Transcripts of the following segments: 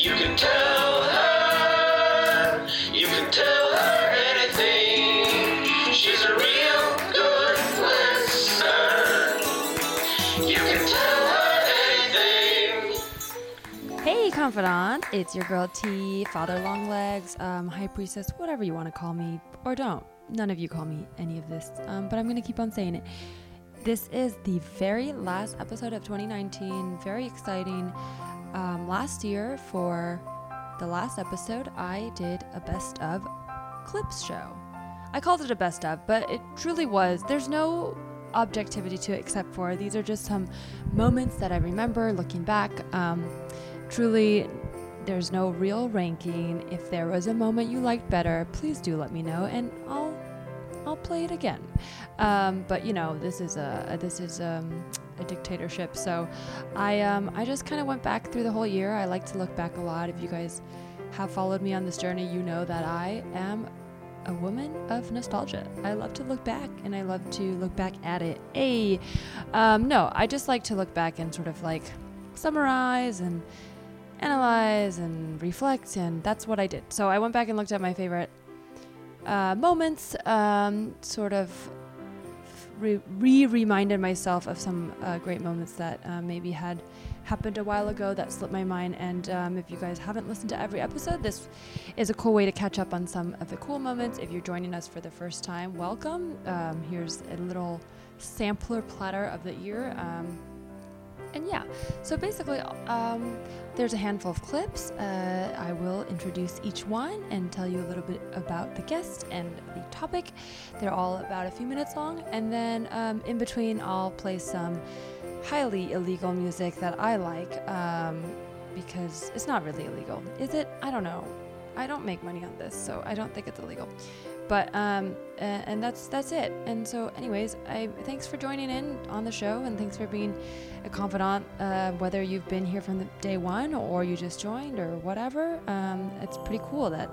You can tell her, you can tell her anything. She's a real good listener. You can tell her anything. Hey, confidant! It's your girl T, Father Longlegs, um, High Priestess, whatever you want to call me, or don't. None of you call me any of this, um, but I'm gonna keep on saying it. This is the very last episode of 2019. Very exciting. Um, last year, for the last episode, I did a best of clips show. I called it a best of, but it truly was. There's no objectivity to it except for these are just some moments that I remember looking back. Um, truly, there's no real ranking. If there was a moment you liked better, please do let me know, and I'll I'll play it again. Um, but you know, this is a, this is um, a dictatorship, so I um, I just kind of went back through the whole year. I like to look back a lot. If you guys have followed me on this journey, you know that I am a woman of nostalgia. I love to look back, and I love to look back at it. Hey, um, no, I just like to look back and sort of like summarize and analyze and reflect, and that's what I did. So I went back and looked at my favorite uh, moments, um, sort of re reminded myself of some uh, great moments that uh, maybe had happened a while ago that slipped my mind. And um, if you guys haven't listened to every episode, this is a cool way to catch up on some of the cool moments. If you're joining us for the first time, welcome. Um, here's a little sampler platter of the year. Um, and yeah, so basically, um, there's a handful of clips. Uh, I will introduce each one and tell you a little bit about the guest and the topic. They're all about a few minutes long, and then um, in between, I'll play some highly illegal music that I like um, because it's not really illegal, is it? I don't know. I don't make money on this, so I don't think it's illegal. But um, and that's that's it. And so, anyways, I thanks for joining in on the show, and thanks for being a confidant. Uh, whether you've been here from day one or you just joined or whatever, um, it's pretty cool that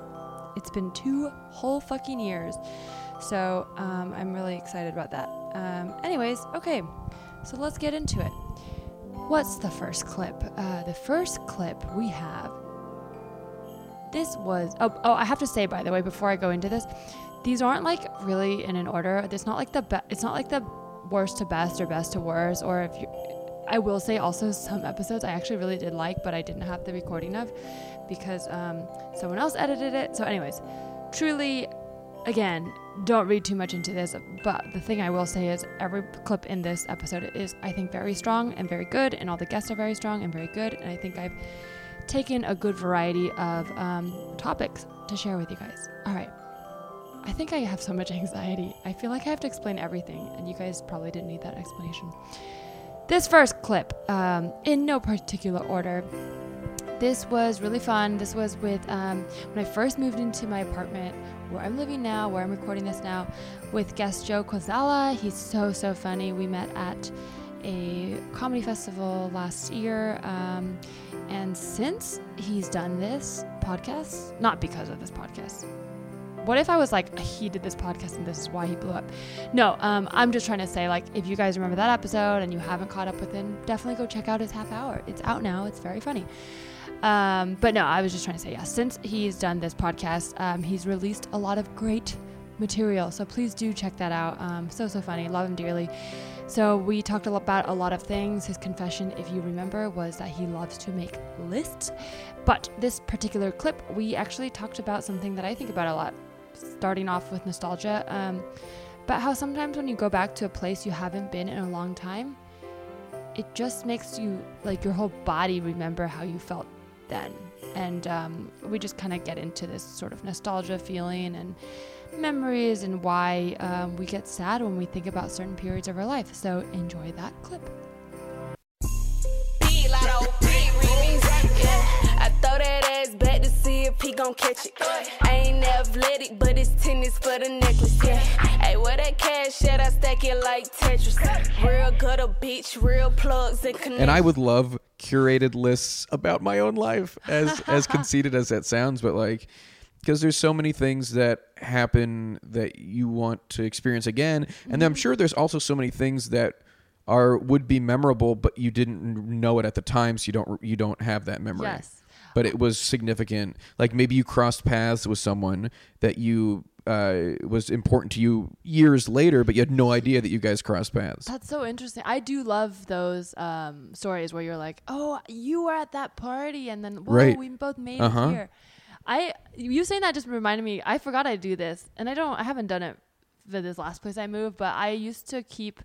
it's been two whole fucking years. So um, I'm really excited about that. Um, anyways, okay, so let's get into it. What's the first clip? Uh, the first clip we have. This was oh oh I have to say by the way before I go into this, these aren't like really in an order. It's not like the best. it's not like the worst to best or best to worst or if you I will say also some episodes I actually really did like but I didn't have the recording of because um, someone else edited it. So anyways, truly again, don't read too much into this, but the thing I will say is every clip in this episode is I think very strong and very good and all the guests are very strong and very good and I think I've taken a good variety of um, topics to share with you guys. All right. I think I have so much anxiety. I feel like I have to explain everything, and you guys probably didn't need that explanation. This first clip, um, in no particular order, this was really fun. This was with um, when I first moved into my apartment where I'm living now, where I'm recording this now, with guest Joe Kwaczala. He's so, so funny. We met at a comedy festival last year. Um, and since he's done this podcast, not because of this podcast, what if I was like, he did this podcast and this is why he blew up? No, um, I'm just trying to say, like, if you guys remember that episode and you haven't caught up with him, definitely go check out his half hour. It's out now, it's very funny. Um, but no, I was just trying to say, yeah, since he's done this podcast, um, he's released a lot of great material. So please do check that out. Um, so, so funny. Love him dearly. So we talked about a lot of things. His confession, if you remember, was that he loves to make lists. But this particular clip, we actually talked about something that I think about a lot, starting off with nostalgia. Um, but how sometimes when you go back to a place you haven't been in a long time, it just makes you, like, your whole body remember how you felt then. And um, we just kind of get into this sort of nostalgia feeling and memories and why um, we get sad when we think about certain periods of our life. So enjoy that clip. Big lotto, big remix. Yeah, I throw that ass back to see if he gon' catch it. I ain't athletic, but it's tennis for the necklace. Yeah, hey, where that cash at? I stack it like Tetris. Real gutter bitch, real plugs and connections. and I would love curated lists about my own life, as as conceited as that sounds, but like because there's so many things that happen that you want to experience again, and Mm-hmm. I'm sure there's also so many things that are would be memorable, but you didn't know it at the time, so you don't you don't have that memory. Yes. but it was significant. Like maybe you crossed paths with someone that you uh, was important to you years later, but you had no idea that you guys crossed paths. That's so interesting. I do love those um, stories where you're like, "Oh, you were at that party, and then whoa, Right. we both made Uh-huh. it here." I you saying that just reminded me. I forgot I do this, and I don't. I haven't done it for this last place I moved, but I used to keep.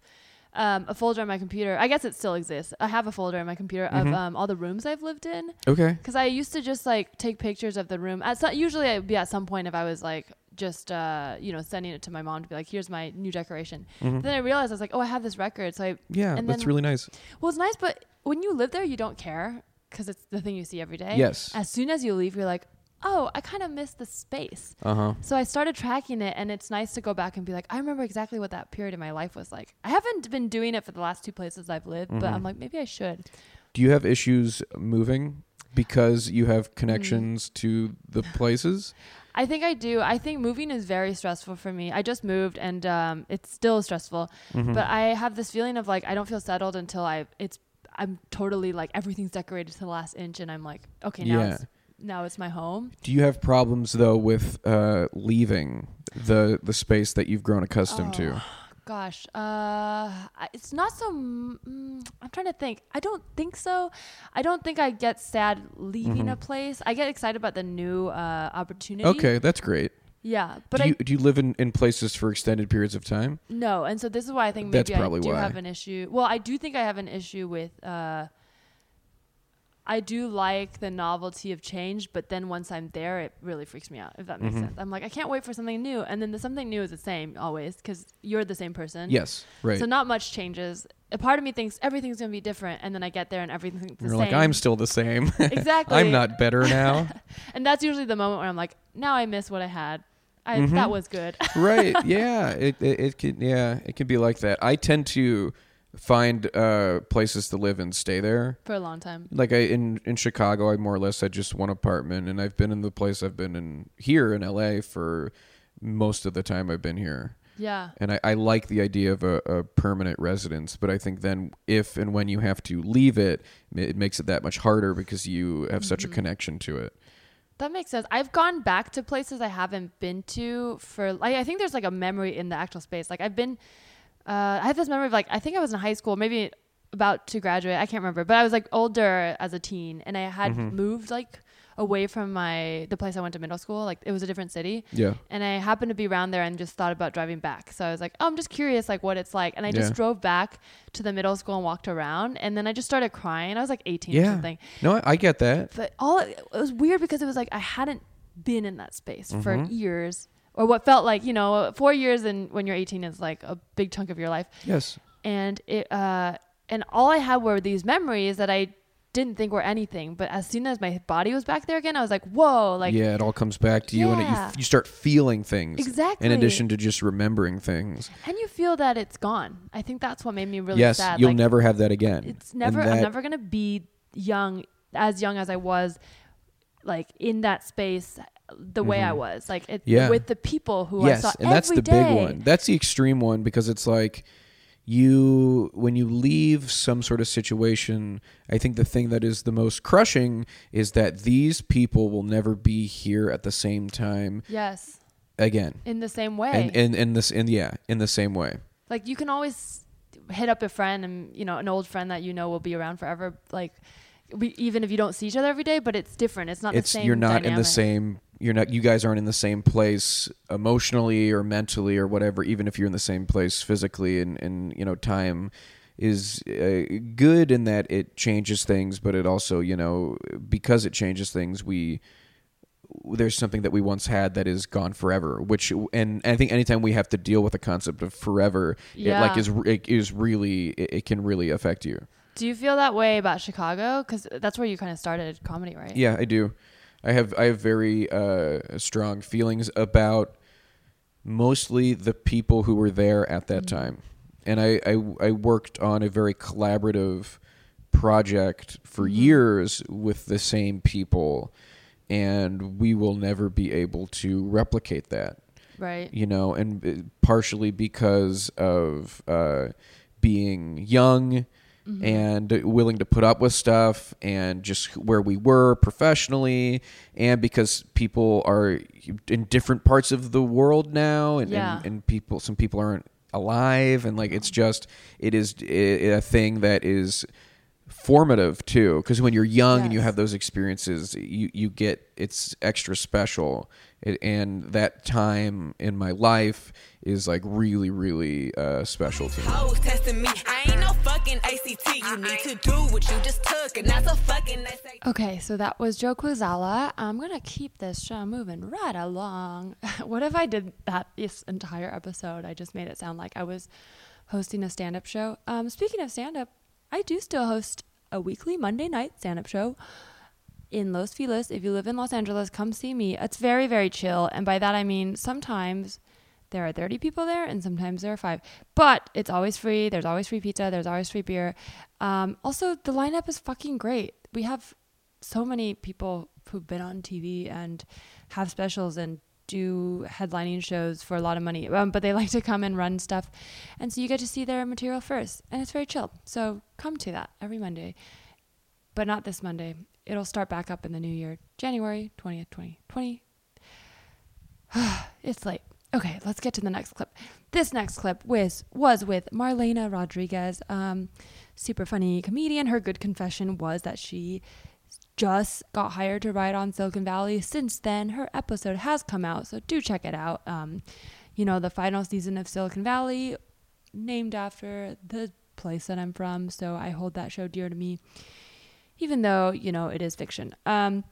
Um, a folder on my computer. I guess it still exists. I have a folder on my computer Mm-hmm. of um, all the rooms I've lived in. Okay. Because I used to just like take pictures of the room. At some, usually, I'd be at some point if I was like just uh, you know sending it to my mom to be like, "Here's my new decoration." Then I realized I was like, "Oh, I have this record." So I Mm-hmm. Yeah, and that's then- really nice. well, it's nice, but when you live there, you don't care because it's the thing you see every day. Yes. As soon as you leave, you're like, "Oh, I kind of miss the space." Uh huh. So I started tracking it, and it's nice to go back and be like, I remember exactly what that period in my life was like. I haven't been doing it for the last two places I've lived, but Mm-hmm. I'm like, maybe I should. Do you have issues moving because you have connections Mm. to the places? I think I do. I think moving is very stressful for me. I just moved and um, it's still stressful. Mm-hmm. But I have this feeling of like I don't feel settled until I it's I'm totally like everything's decorated to the last inch and I'm like okay now Yeah. it's now it's my home. Do you have problems though with uh, leaving the the space that you've grown accustomed to? Oh, Gosh, uh, it's not so. mm, I'm trying to think. I don't think so. I don't think I get sad leaving a place. I get excited about the new uh, opportunity. Mm-hmm. Okay, that's great. Yeah, but do I you do you live in, in places for extended periods of time? No, and so this is why I think That's maybe I do why. have an issue. Well, I do think I have an issue with. Uh, I do like the novelty of change, but then once I'm there, it really freaks me out. If that Mm-hmm. makes sense, I'm like, I can't wait for something new, and then the something new is the same always because you're the same person. Yes, right. So not much changes. A part of me thinks everything's gonna be different, and then I get there and everything's the You're same. like I'm still the same. exactly. I'm not better now. And that's usually the moment where I'm like, now I miss what I had. I, Mm-hmm. That was good. right. Yeah. It, it it can yeah it can be like that. I tend to find uh places to live and stay there. for a long time. Like I in in Chicago, I more or less had just one apartment, and I've been in the place I've been in here in LA for most of the time I've been here. Yeah. And I, I like the idea of a, a permanent residence, but I think then if and when you have to leave it, it makes it that much harder because you have such a Mm-hmm. connection to it. That makes sense. I've gone back to places I haven't been to for like I think there's like a memory in the actual space. Like I've been uh I have this memory of like I think I was in high school, maybe about to graduate. I can't remember, but I was like older as a teen and I had Mm-hmm. moved like away from my the place I went to middle school. Like it was a different city. Yeah. And I happened to be around there and just thought about driving back. So I was like, oh, I'm just curious, like what it's like. And I just Yeah. drove back to the middle school and walked around. And then I just started crying. I was like 18 or Yeah. something No, I, I get that. but all it was weird because it was like I hadn't been in that space for Mm-hmm. years or what felt like you know four years and when you're 18 is like a big chunk of your life Yes. and it uh and all I had were these memories that I didn't think were anything but as soon as my body was back there again I was like whoa like yeah, it all comes back to you, and it, you, f- you start feeling things. Exactly. In addition to just remembering things. and you feel that it's gone I think that's what made me really yes, sad you'll like, never have that again. it's never that- i'm never gonna be young as young as i was like in that space the way i was like it, Mm-hmm. Yeah. with the people who yes, i saw and that's the day. big one. That's the extreme one because it's like you when you leave some sort of situation i think the thing that is the most crushing is that these people will never be here at the same time yes again in the same way and and in this in yeah in the same way like you can always hit up a friend and you know an old friend that you know will be around forever like we, even if you don't see each other every day but it's different it's not it's the same you're not in the same you're not you guys aren't in the same place emotionally or mentally or whatever even if you're in the same place physically and and you know time is uh, good in that it changes things but it also you know because it changes things we there's something that we once had that is gone forever which and i think anytime we have to deal with the concept of forever it like Yeah. is it is really it, it can really affect you do you feel that way about chicago because that's where you kind of started comedy right Yeah, I do. I have I have very uh, strong feelings about mostly the people who were there at that time, and I, I I worked on a very collaborative project for years with the same people, and we will never be able to replicate that. Right. You know, and uh, partially because of uh, being young Mm-hmm. and willing to put up with stuff and just where we were professionally and because people are in different parts of the world now and, Yeah. and, and people some people aren't alive and like it's just it is a a thing that is formative too because when you're young and you have those experiences you you get it's extra special it, and that time in my life is like really really uh, special to me Hoes testing me. I ain't no fucking ACT. You need to do what you just took, and that's a fucking SAT. Okay, so that was Joe Kwaczala. I'm gonna keep this show moving right along. what if I did that this entire episode? I just made it sound like I was hosting a stand-up show. Um, speaking of stand-up, I do still host a weekly Monday night stand-up show in Los Feliz. If you live in Los Angeles, come see me. It's very, very chill, and by that I mean sometimes there are 30 people there and sometimes there are five. But it's always free there's always free pizza there's always free beer. Um, also the lineup is fucking great. We have so many people who've been on tv and have specials and do headlining shows for a lot of money. Um, but they like to come and run stuff. And so you get to see their material first and it's very chill. So come to that every monday but not this monday it'll start back up in the new year january 20th 2020 it's late. Okay, let's get to the next clip. This next clip was was with Marlena Rodriguez, um, super funny comedian. Her good confession was that she just got hired to write on Silicon Valley. Since then, her episode has come out, so do check it out. Um, you know, the final season of Silicon Valley, named after the place that I'm from, so I hold that show dear to me, even though you know it is fiction. Um,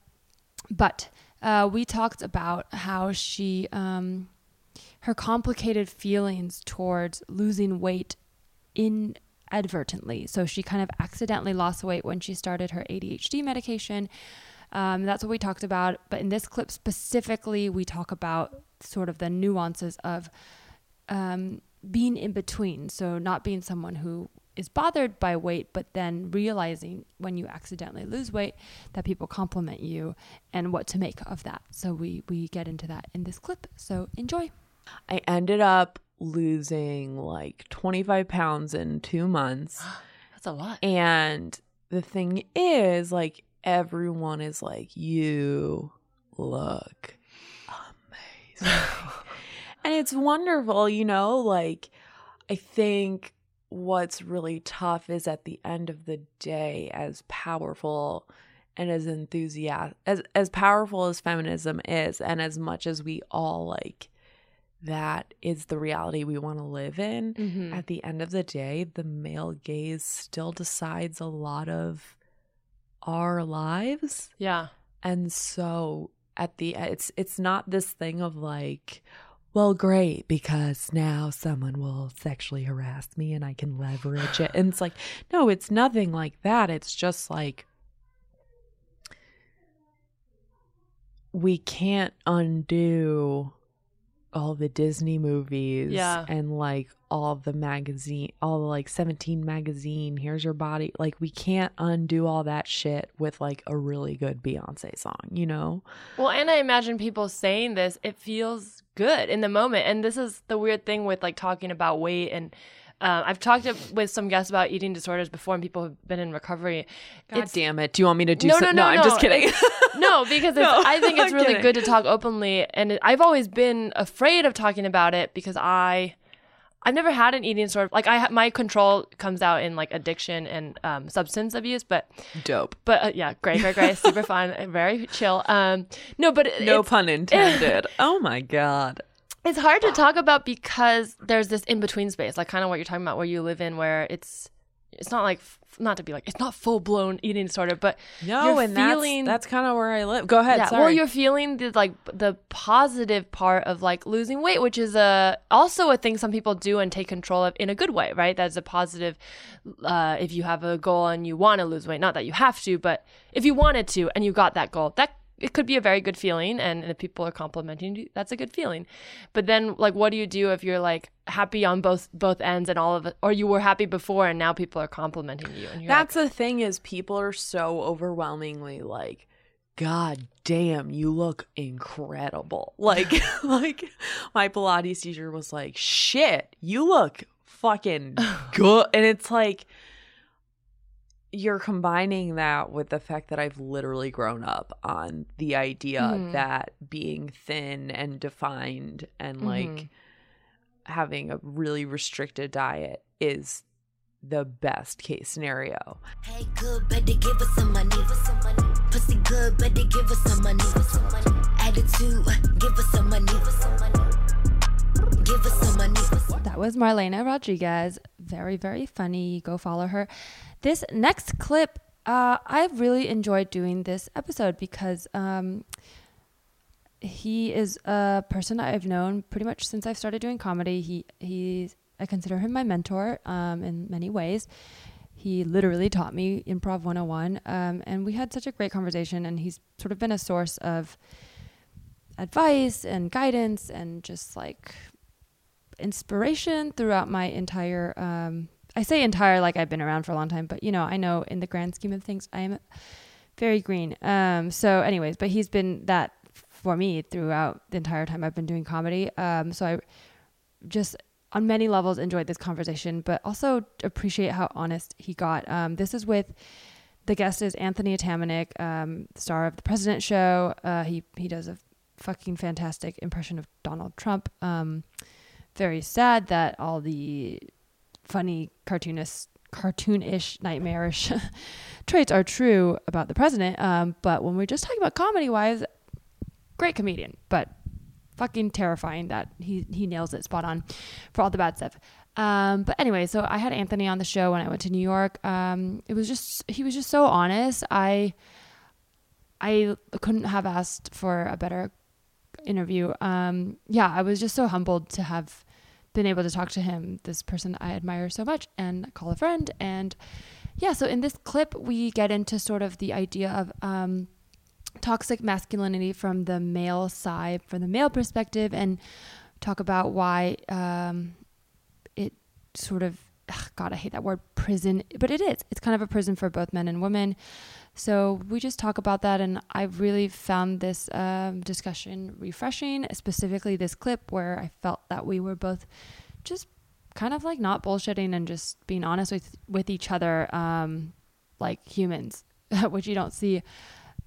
but uh, we talked about how she um, her complicated feelings towards losing weight inadvertently so she kind of accidentally lost weight when she started her adhd medication um, that's what we talked about but in this clip specifically we talk about sort of the nuances of um, being in between. So, not being someone who is bothered by weight, but then realizing when you accidentally lose weight that people compliment you and what to make of that. So, we, we get into that in this clip. So, enjoy. I ended up losing like 25 pounds in two months. That's a lot. And the thing is, like, everyone is like, you look amazing. and it's wonderful, you know? Like, I think what's really tough is at the end of the day, as powerful and as enthusiastic, as, as powerful as feminism is, and as much as we all like, that is the reality we want to live in Mm-hmm. at the end of the day, the male gaze still decides a lot of our lives. Yeah. And so at the it's it's not this thing of like, well, great, because now someone will sexually harass me and I can leverage it. And it's like, no, it's nothing like that. It's just like we can't undo all the Disney movies Yeah. and like all the magazine, all the like 17 magazine, here's your body. Like, we can't undo all that shit with like a really good Beyonce song, you know? Well, and I imagine people saying this, it feels good in the moment. And this is the weird thing with like talking about weight. And uh, I've talked to, with some guests about eating disorders before, and people have been in recovery. God It's- damn it. Do you want me to do no, no, some- no, I'm just kidding. No, because it's, No, I think it's really kidding. good to talk openly, and it, I've always been afraid of talking about it because I, I've never had an eating disorder. Like I, ha- my control comes out in like addiction and um, substance abuse, but Dope. but uh, yeah, great, great, great, super fun, very chill. Um, no, but it- No pun intended. oh my God. it's hard to talk about because there's this in between space, like kind of what you're talking about, where you live in, where it's it's not like not to be like it's not full blown eating disorder, but No, and feeling that's, that's kind of where I live. Go ahead. yeah, sorry. well, you're feeling the like the positive part of like losing weight, which is a also a thing some people do and take control of in a good way, right? That's a positive. Uh, if you have a goal and you want to lose weight, not that you have to, but if you wanted to and you got that goal, that it could be a very good feeling, and if people are complimenting you, that's a good feeling. But then, like, what do you do if you're like happy on both both ends and all of it, or you were happy before and now people are complimenting you, and you're That's the thing is people are so overwhelmingly like, God damn, you look incredible. Like, like my Pilates teacher was like, shit, you look fucking good. And it's like, you're combining that with the fact that I've literally grown up on the idea Mhm. that being thin and defined and like Mhm. having a really restricted diet is the best case scenario. Hey, good, better give us some money. Pussy good, better give us some money. Attitude, give us some money. Give us some money. That was Marlena Rodriguez. Very, very funny. Go follow her. This next clip, uh, I really enjoyed doing this episode because um, he is a person I've known pretty much since I've started doing comedy. He he's I consider him my mentor um, in many ways. He literally taught me improv 101, um, and we had such a great conversation. And he's sort of been a source of advice and guidance and just like inspiration throughout my entire um I say entire like I've been around for a long time, but you know, I know in the grand scheme of things I am very green. Um so anyways, but he's been that for me throughout the entire time I've been doing comedy. Um so I just on many levels enjoyed this conversation, but also appreciate how honest he got. Um this is with the guest is Anthony Atamanuik, um, star of the President Show. Uh, he he does a fucking fantastic impression of Donald Trump. Um, very sad that all the funny cartoonist cartoonish nightmarish traits are true about the president. Um, but when we're just talking about comedy wise great comedian but fucking terrifying that he he nails it spot on for all the bad stuff. Um, but anyway so i had anthony on the show when i went to new york. Um, it was just he was just so honest. I i couldn't have asked for a better interview. Um, yeah, I was just so humbled to have been able to talk to him, this person I admire so much, and call a friend. And yeah, so in this clip, we get into sort of the idea of um, toxic masculinity from the male side, from the male perspective, and talk about why um, it sort of, ugh, God, I hate that word, prison, but it is. It's kind of a prison for both men and women. So we just talk about that, and I really found this um, discussion refreshing, specifically this clip where I felt that we were both just kind of like not bullshitting and just being honest with with each other, um, like humans, which you don't see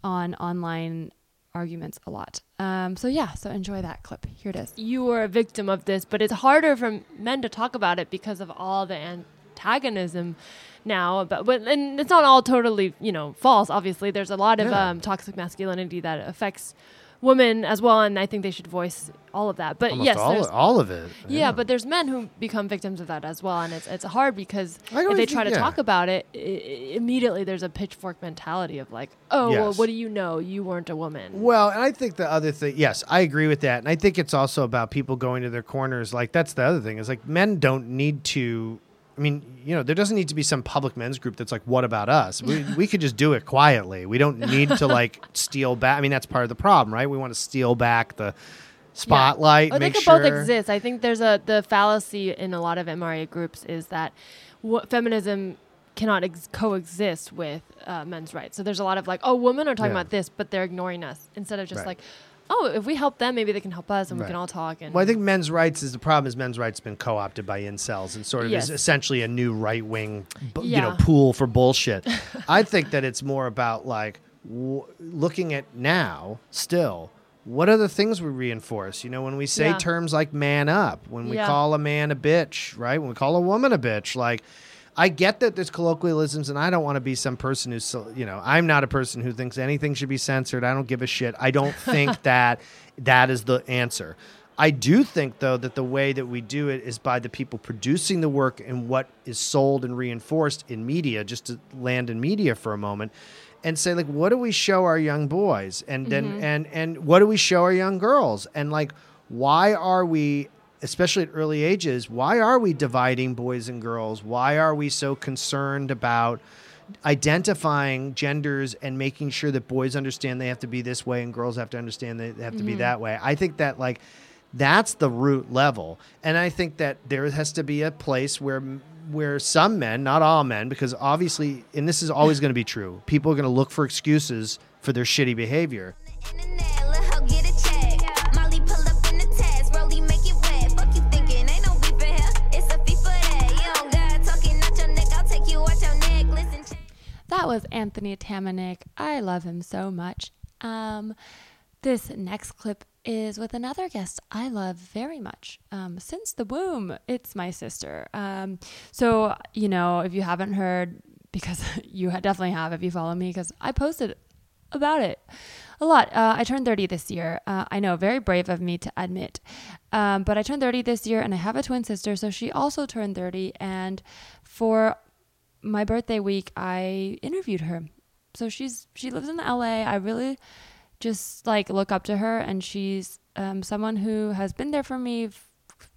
on online arguments a lot. Um, so yeah, so enjoy that clip. Here it is. you were a victim of this, but it's harder for men to talk about it because of all the antagonism now. But, but and it's not all totally you know false. Obviously, there's a lot of Yeah. um, toxic masculinity that affects women as well, and I think they should voice all of that. But Almost yes, all, all of it. yeah, but there's men who become victims of that as well, and it's it's hard because if they try to yeah. talk about it, i- immediately there's a pitchfork mentality of like, oh, well, what do you know? You weren't a woman. Well, and I think the other thing, yes, I agree with that. And I think it's also about people going to their corners. Like, that's the other thing is like men don't need to, I mean, you know, there doesn't need to be some public men's group that's like, what about us? We, we could just do it quietly. We don't need to like steal back. I mean, that's part of the problem, right? We want to steal back the spotlight. They make could sure. both exist. I think there's a the fallacy in a lot of MRA groups is that feminism cannot ex- coexist with uh, men's rights. So there's a lot of like, oh, women are talking Yeah. about this, but they're ignoring us instead of just Right. like, oh, if we help them, maybe they can help us, and we Right. can all talk. And Well, I think men's rights is the problem. Is men's rights been co-opted by incels and sort of Yes. is essentially a new right wing, you know, Yeah. pool for bullshit. I think that it's more about like w- looking at now still. What are the things we reinforce? You know, when we say Yeah. terms like "man up," when we Yeah. call a man a bitch, right? When we call a woman a bitch, like. I get that there's colloquialisms, and I don't want to be some person who's, you know, I'm not a person who thinks anything should be censored. I don't give a shit. I don't think that that is the answer. I do think, though, that the way that we do it is by the people producing the work and what is sold and reinforced in media, just to land in media for a moment, and say, like, what do we show our young boys? And then, mm-hmm. and, and what do we show our young girls? And, like, why are we, especially at early ages, why are we dividing boys and girls? Why are we so concerned about identifying genders and making sure that boys understand they have to be this way and girls have to understand they have to be mm-hmm. that way. I think that like that's the root level. And I think that there has to be a place where where some men, not all men, because obviously and this is always going to be true. People are going to look for excuses for their shitty behavior. Check. was Anthony Atamanuik. I love him so much. Um, this next clip is with another guest I love very much. Um, since the womb, it's my sister. Um, so, you know, if you haven't heard, because you definitely have if you follow me, because I posted about it a lot. Uh, I turned 30 this year. Uh, I know, very brave of me to admit. Um, but I turned 30 this year and I have a twin sister, so she also turned 30. And for my birthday week, I interviewed her. So she's she lives in LA. I really just like look up to her, and she's um, someone who has been there for me f-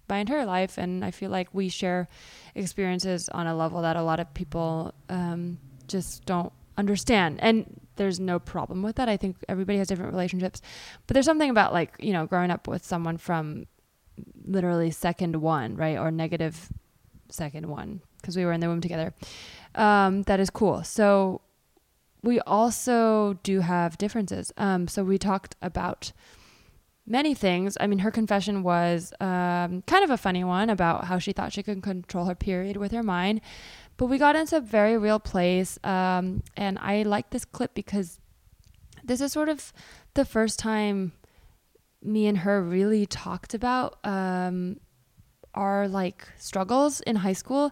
my entire life, and I feel like we share experiences on a level that a lot of people um, just don't understand. And there's no problem with that. I think everybody has different relationships, but there's something about like you know growing up with someone from literally second one, right, or negative second one because we were in the womb together. Um, that is cool. So we also do have differences. Um, so we talked about many things. I mean, her confession was um, kind of a funny one about how she thought she could control her period with her mind. But we got into a very real place. Um, and I like this clip because this is sort of the first time me and her really talked about um, our like struggles in high school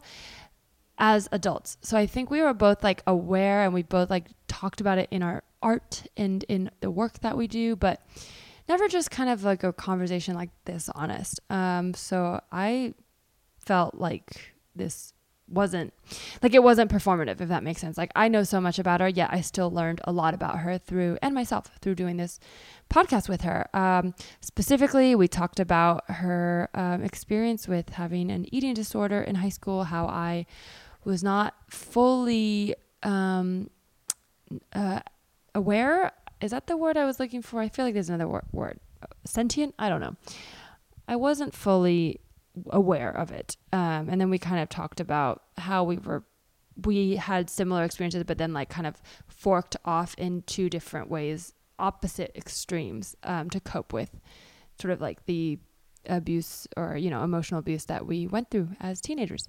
as adults. So I think we were both like aware and we both like talked about it in our art and in the work that we do, but never just kind of like a conversation like this honest. Um so I felt like this wasn't like it wasn't performative if that makes sense. Like I know so much about her, yet I still learned a lot about her through and myself through doing this podcast with her. Um, specifically, we talked about her um, experience with having an eating disorder in high school, how I was not fully um, uh, aware. Is that the word I was looking for? I feel like there's another wor- word. Sentient? I don't know. I wasn't fully aware of it. Um, and then we kind of talked about how we were, we had similar experiences, but then like kind of forked off in two different ways, opposite extremes um, to cope with sort of like the abuse or you know emotional abuse that we went through as teenagers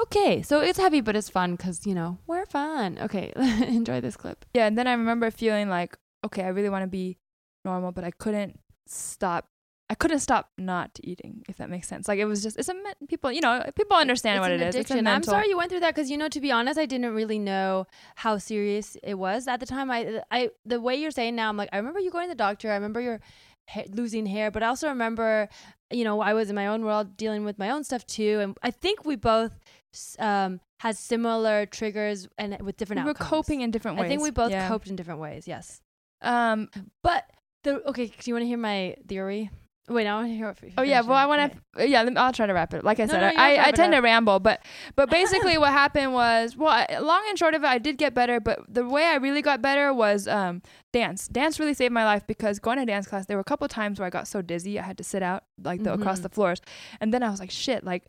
okay so it's heavy but it's fun because you know we're fun okay enjoy this clip Yeah, and then I remember feeling like, okay, I really want to be normal, but I couldn't stop. I couldn't stop not eating, if that makes sense. Like it was just, it's a men- people, you know, people understand It's what it is. It's a addiction. I'm sorry you went through that because you know, to be honest, I didn't really know how serious it was at the time. I, I, the way you're saying now, I'm like, I remember you going to the doctor. I remember you're ha- losing hair, but I also remember, you know, I was in my own world dealing with my own stuff too, and I think we both um had similar triggers and with different we were coping in different ways. I think we both Yeah. coped in different ways. Yes, Um. but the okay. Do you want to hear my theory? Wait, I want to hear. What Oh yeah. Well, I want to. Yeah. I'll try to wrap it. Like I No, said, no, I, I tend to ramble, but but basically what happened was, well, I- long and short of it, I did get better. But the way I really got better was um dance. Dance really saved my life because going to dance class, there were a couple times where I got so dizzy I had to sit out like the, across Mhm. the floors, and then I was like, shit, like.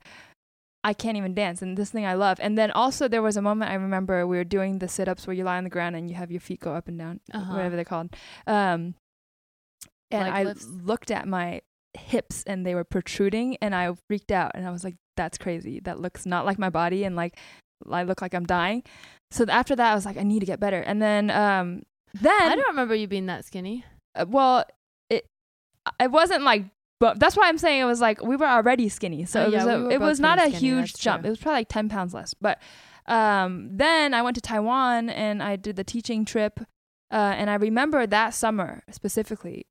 I can't even dance, and this thing I love. And then also there was a moment I remember we were doing the sit-ups where you lie on the ground and you have your feet go up and down, Uh-huh. whatever they're called. Um, and Leg I lifts? looked at my hips and they were protruding, and I freaked out, and I was like, "That's crazy. That looks not like my body, and like I look like I'm dying." So after that, I was like, "I need to get better." And then, um, then I don't remember you being that skinny. uh, well, it it wasn't like, but that's why I'm saying it was like we were already skinny, so Oh, it yeah, was we a, were it was not a skinny, huge jump. true. It was probably like ten pounds less. But um, then I went to Taiwan and I did the teaching trip, uh, and I remember that summer specifically.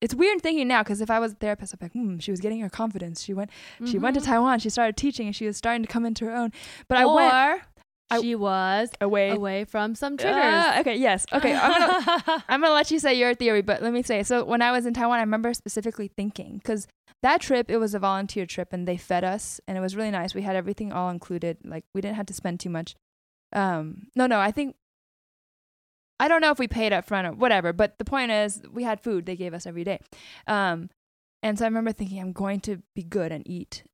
It's weird thinking now because if I was a therapist, I'd be like, hmm, she was getting her confidence. She went, she went to Mhm. Taiwan. She started teaching, and she was starting to come into her own. But I went or I- she was away. away from some triggers. Ah, okay, yes, okay. I'm gonna I'm gonna let you say your theory, but let me say. So when I was in Taiwan, I remember specifically thinking because that trip it was a volunteer trip and they fed us and it was really nice. We had everything all included. Like we didn't have to spend too much. Um, no, no, I think I don't know if we paid up front or whatever, but the point is we had food they gave us every day. Um, and so I remember thinking I'm going to be good and eat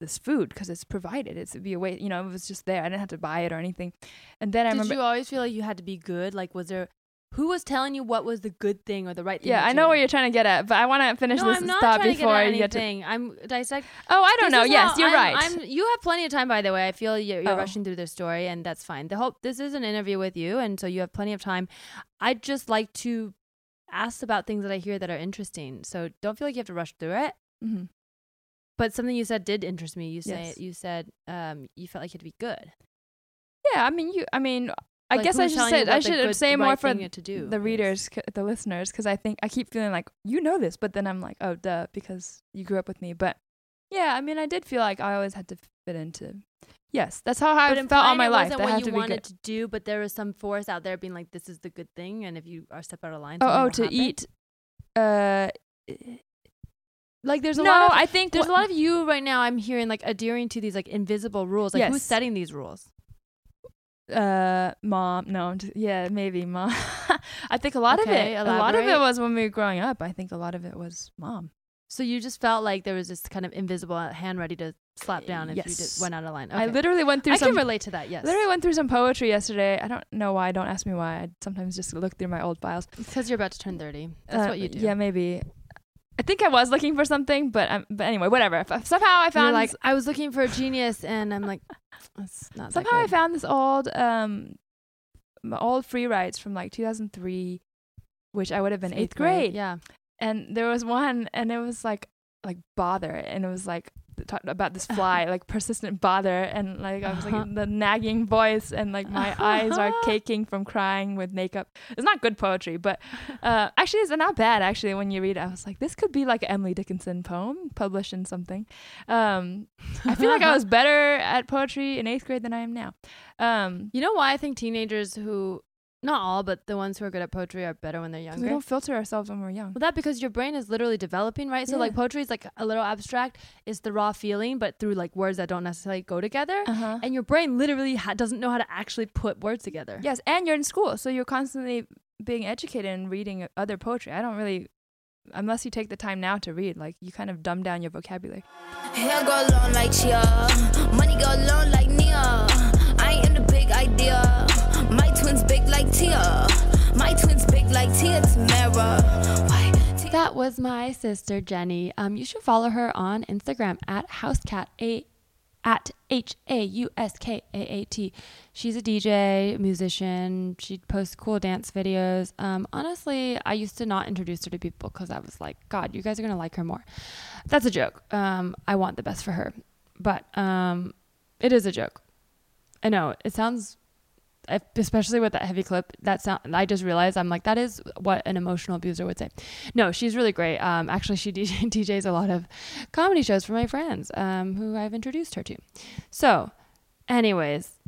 this food because it's provided. It's be a way, you know, it was just there. I didn't have to buy it or anything. And then I Did remember you always feel like you had to be good? Like, was there Who was telling you what was the good thing or the right thing? Yeah, I know do? where you're trying to get at, but I want to finish No, this I'm not thought trying to get before at you get to. anything. I'm dissect. Oh, I don't This know. Yes, you're I'm- right. I'm, you have plenty of time, by the way. I feel you're, you're Oh. rushing through this story, and that's fine. The hope this is an interview with you, and so you have plenty of time. I'd just like to ask about things that I hear that are interesting. So don't feel like you have to rush through it. Mhm. But something you said did interest me. You say Yes. you said um, you felt like it'd be good. Yeah, I mean, you. I mean, I Like, guess I should I should say more right for the readers, c- the listeners, because I think I keep feeling like you know this, but then I'm like, oh, duh, because you grew up with me. But yeah, I mean, I did feel like I always had to fit into. Yes, that's how I but felt all my it life. wasn't That what you wanted to do, but there was some force out there being like, "This is the good thing," and if you are step out of line, Oh, oh, to happen. eat. Uh, Like there's a no, lot of I think there's a lot of you right now. I'm hearing like adhering to these like invisible rules. Like who's setting these rules? Uh mom no just- yeah maybe mom. I think a lot Okay, of it a lot of it was when we were growing up. I think a lot of it was mom. So you just felt like there was this kind of invisible hand ready to slap down if you just went out of line. i literally went through I some can relate to that. Yes, literally went through some poetry yesterday. I don't know why don't ask me why. I sometimes just look through my old files. Because you're about to turn thirty. That's Uh, what you do. yeah maybe i think i was looking for something but um, but anyway whatever. Somehow i found like I was looking for a genius, and I'm like, that's not that somehow i found this old um old free rides from like 2003 which i would have been eighth grade. Yeah. and there was one and it was like like bother and it was like talk about this fly like persistent bother and like i was like the nagging voice and like my eyes are caking from crying with makeup. It's not good poetry but uh actually it's not bad actually when you read it. I was like this could be like an emily dickinson poem published in something. Um i feel like i was better at poetry in eighth grade than i am now. Um You know why I think teenagers who, not all, but the ones who are good at poetry are better when they're 'cause we don't filter ourselves when we're young Well, that because your brain is literally developing, right? So like poetry is like a little abstract. It's the raw feeling, but through like words that don't necessarily go together. uh-huh And your brain literally ha- doesn't know how to actually put words together. Yes, and you're in school, so you're constantly being educated and reading other poetry. I don't really, unless you take the time now to read, like you kind of dumb down your vocabulary. Hair go long like Chia. Money go long like Nia. I am the big idea. Twins big like Tia. My twins big like Tia Tamera. That was my sister Jenny. Um, you should follow her on Instagram at housecat a at H A U S K A A T. She's a DJ, musician. She posts cool dance videos. Um, honestly, I used to not introduce her to people because I was like, God, you guys are gonna like her more. That's a joke. Um, I want the best for her, but um, it is a joke. I know it sounds especially with that heavy clip that sound i just realized i'm like that is what an emotional abuser would say. No she's really great. Um actually she DJ, djs a lot of comedy shows for my friends um who i've introduced her to. So anyways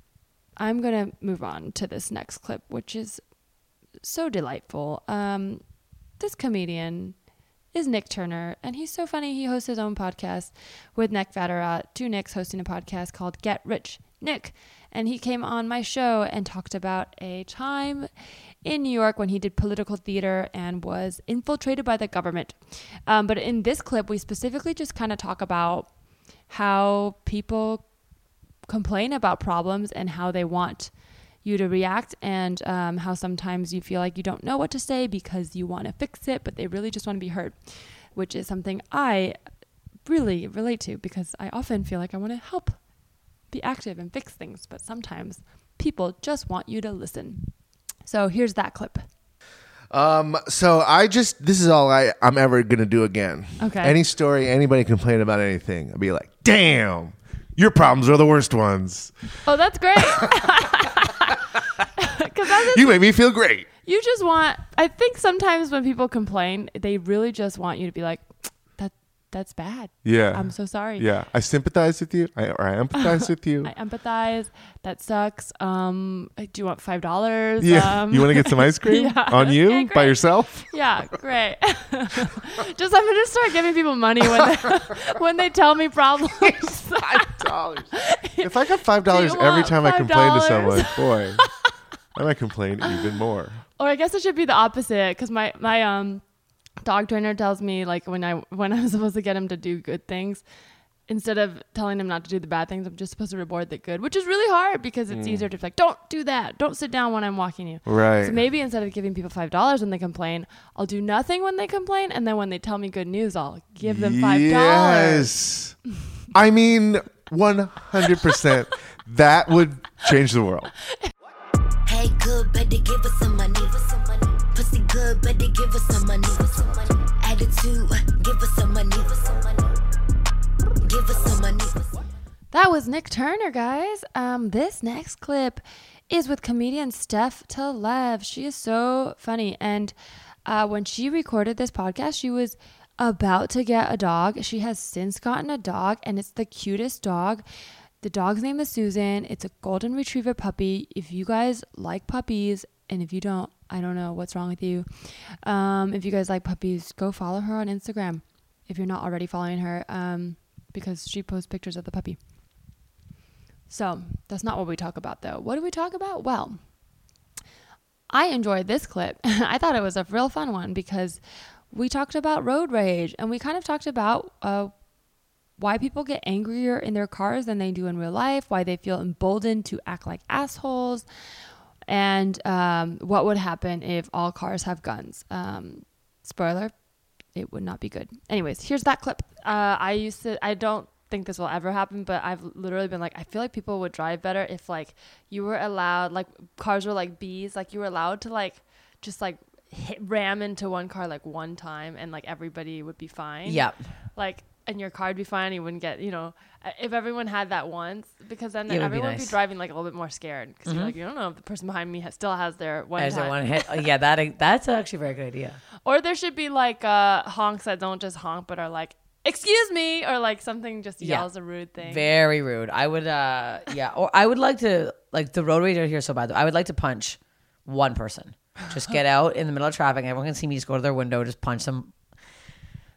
i'm gonna move on to this next clip which is so delightful. Um this comedian is Nick Turner, and he's so funny. He hosts his own podcast with Nick Vatterott, two Nicks hosting a podcast called Get Rich Nick. And he came on my show and talked about a time in New York when he did political theater and was infiltrated by the government. Um, but in this clip, we specifically just kind of talk about how people complain about problems and how they want you to react and um, how sometimes you feel like you don't know what to say because you want to fix it but they really just want to be heard which is something i really relate to because i often feel like i want to help be active and fix things but sometimes people just want you to listen so here's that clip Um, so I just this is all I I'm ever gonna do again. Okay. Any story, anybody complain about anything, I'll be like, damn, your problems are the worst ones. oh that's great because that's You make me feel great. you just want i think sometimes when people complain they really just want you to be like that's bad Yeah. i'm so sorry yeah. I sympathize with you. I, or I empathize with you. I empathize. That sucks. Um, do you want five dollars? yeah. Um, you want to get some ice cream yeah. on you Okay, by yourself? Yeah, great. just I'm gonna start giving people money when they, when they tell me problems. Five dollars. If I got five dollars every time I complain to someone, boy, I might complain even more. or I guess it should be the opposite because my my um dog trainer tells me like when I when I'm supposed to get him to do good things, instead of telling him not to do the bad things, I'm just supposed to reward the good, which is really hard because it's Mm. easier to be like, don't do that. Don't sit down when I'm walking you. Right. So maybe instead of giving people five dollars when they complain, I'll do nothing when they complain, and then when they tell me good news, I'll give them five dollars. Yes. I mean, 100%. that would change the world. Hey, good, better give us some money. Pussy good, give us some money. Attitude, give us some money. Give us some money. That was Nick Turner, guys. Um, this next clip is with comedian Steph Tolev. She is so funny. And uh, when she recorded this podcast, she was about to get a dog. She has since gotten a dog, and it's the cutest dog. The dog's name is Susan. It's a golden retriever puppy. If you guys like puppies, and if you don't, I don't know what's wrong with you. Um, if you guys like puppies, go follow her on Instagram if you're not already following her, um, because she posts pictures of the puppy. So that's not what we talk about, though. What do we talk about? Well, I enjoyed this clip. I thought it was a real fun one because we talked about road rage and we kind of talked about uh, why people get angrier in their cars than they do in real life, why they feel emboldened to act like assholes, and um, what would happen if all cars have guns. Um, spoiler, it would not be good. Anyways, here's that clip. Uh, I used to. I don't think this will ever happen, but I've literally been like, I feel like people would drive better if like you were allowed, like cars were like bees, like you were allowed to like just like hit, ram into one car like one time, and like everybody would be fine. Yep. Like. And your car would be fine. You wouldn't get, you know, uh, if everyone had that once, because then It would be everyone would be driving like a little bit more scared because Mhm. you're like, you don't know if the person behind me has, still has their one As I time. want to hit. oh, yeah, that that's actually a very good idea. Or there should be like uh, honks that don't just honk but are like, excuse me, or like something just Yeah. yells a rude thing. Very rude. I would, uh, yeah, or I would like to, like the road rage out here so bad. I would like to punch one person. Just get out in the middle of traffic. Everyone can see me. Just go to their window. Just punch them.